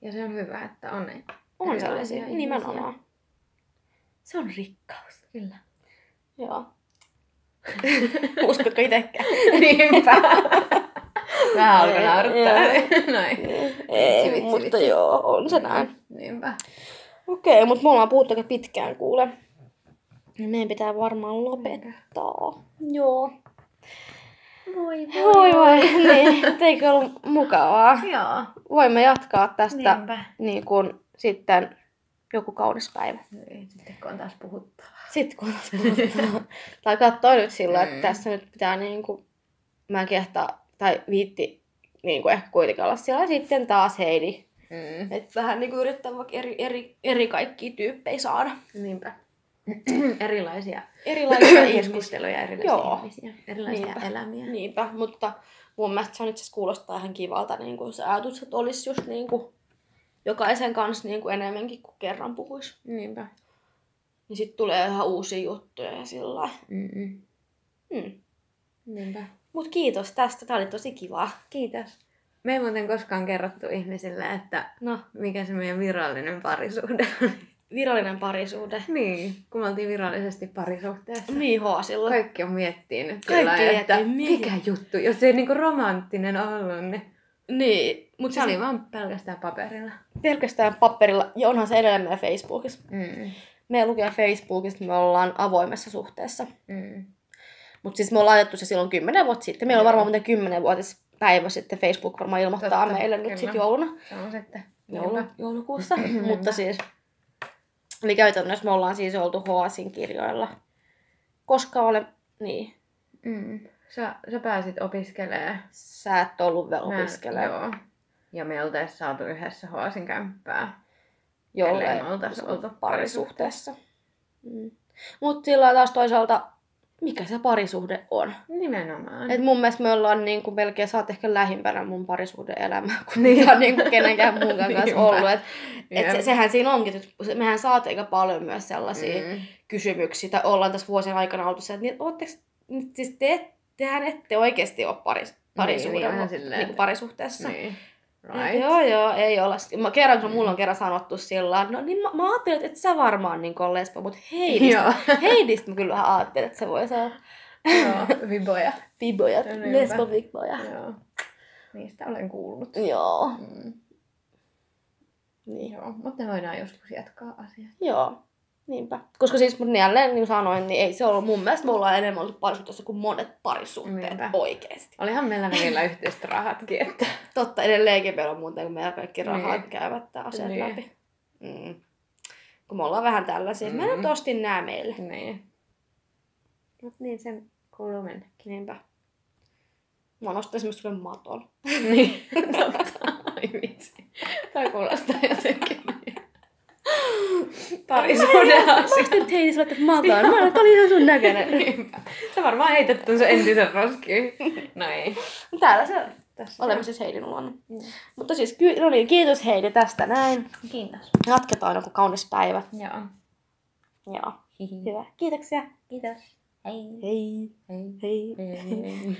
Ja se on hyvä, että on ne. On sellaisia, ihmisiä. nimenomaan. Se on rikkaus. Kyllä. Joo. Uskotko itsekään? Niinpä. Vähän alkoi naurattaa. Noin. Ei, vitsi, mutta vitsi. joo, on se näin. Niinpä. Okei, mutta me ollaan puhuttu aika pitkään kuule. Meidän pitää varmaan lopettaa. Joo. Voi Voi voi, niin, et eikö ollut mukavaa? Joo. Voimme jatkaa tästä Niinpä. niin kuin sitten joku kaunis päivä. Ei, Sitten kun on taas puhuttavaa. Sitten kun taas puhutaan. tai katsoi nyt sillä, että Mm. tässä nyt pitää niin kuin, mä en kehtaa, tai viitti niin kuin ehkä kuitenkin olla siellä sitten taas Heidi. Mm. Että vähän niin kuin yrittää vaikka eri, eri, eri kaikkia tyyppejä saada. Niinpä. erilaisia Erilaisia keskusteluja, erilaisia Joo. ihmisiä, erilaisia Niinpä. elämiä. Niinpä, mutta mun mielestä se on itse asiassa kuulostaa ihan kivalta niin kuin se ajatus, että olisi just niin kuin jokaisen kanssa niin kuin enemmänkin kuin kerran puhuisi. Niinpä. Niin sitten tulee ihan uusia juttuja ja sillä. Mm-mm. hmm. Niinpä. Mut kiitos tästä, tää oli tosi kiva. Kiitos. Me ei muuten koskaan kerrottu ihmisille, että No, mikä se meidän virallinen parisuhde on. virallinen parisuhde. niin, kun me oltiin virallisesti parisuhteessa. Niin hoasilla. Kaikki on miettinyt nyt Kaikki että mikä- mikä juttu, jos ei niinku romanttinen ollut, niin Niin, mut se siis oli vaan pelkästään paperilla. pelkästään paperilla, ja onhan se edelleen meidän Facebookissa. Mm. Me lukee Facebookissa, että me ollaan avoimessa suhteessa. Mm. Mutta siis me ollaan laitettu se silloin kymmenen vuotta sitten. Meillä on varmaan muuten kymmenen päivä sitten Facebook varmaan ilmoittaa Totta, meille nyt kyllä. sitten jouluna. Se on sitten. Joulu, joulukuussa. Mutta siis, eli käytännössä me ollaan siis oltu Hoasin kirjoilla. Koska olen, niin, Mm. Sä, sä pääsit opiskelemaan. sä et ollut vielä opiskelemaan. Joo. Ja me oltais saatu yhdessä Hoasin kämppää. jolle ellei me oltais oltu parisuhteessa. Mm. Mutta sillä taas toisaalta, mikä se parisuhde on? Nimenomaan. Et mun mielestä me ollaan niinku melkein, sä oot ehkä lähimpänä mun parisuhde-elämää kuin mitä niinku kenenkään muun kanssa ollut. Et, et se, sehän siinä onkin, että mehän saatiin aika paljon myös sellaisia Mm. kysymyksiä, tai ollaan tässä vuosien aikana oltu se, että niin, ootteko, nyt siis te, tehän ette oikeasti ole paris, parisuhde, niin, niin, niin, parisuhteessa. Niin. Right. Joo, joo, ei olla. Mä kerran, kun mulla on kerran sanottu sillä no niin mä, mä ajattelin, että et sä varmaan niin on lesbo, mutta Heidistä. Heidistä mä kyllä vähän ajattelin, että se voisi olla Joo, viboja. bibojat, Niinpä. lesbo bigboja. Joo. Niistä olen kuullut. Joo, Mm. niin. Joo, mutta me voidaan joskus jatkaa asiaa. Joo, niinpä. Koska siis mun jälleen, niin sanoin, niin ei se ollut mun mielestä, me ollaan enemmän oltu parisuhteessa kuin monet parisuhteet Niinpä. oikeesti. Olihan meillä välillä yhteiset rahatkin, että... Totta, edelleenkin meillä on muuten, kun meillä kaikki rahat Niin. käyvät asiat Niin. läpi. Mm. Kun me ollaan vähän tällaisia, mm. mä Mm. nyt ostin nää meille. Niin. Mut niin sen kuuluu mennäkin. Niinpä. Mä oon ostanut esimerkiksi sulle maton. niin, totta. Ai vitsi. Toi kuulostaa jotenkin. Parisuuden Mä asia. ostin teille sulle tätä maton. Mä olin, että oli ihan sun näköinen. Niinpä. Sä varmaan heität ton sun entisen roskiin. No ei. Täällä se on. Tässä. Olemme siis Heidin luona. Mm. Mutta siis, ky- no niin, kiitos Heidi tästä näin. Kiitos. Jatketaan joku kaunis päivä. Joo. Joo. Hihi. Hyvä. Kiitoksia. Kiitos. Hei. Hei. Hei. Hei. Hei.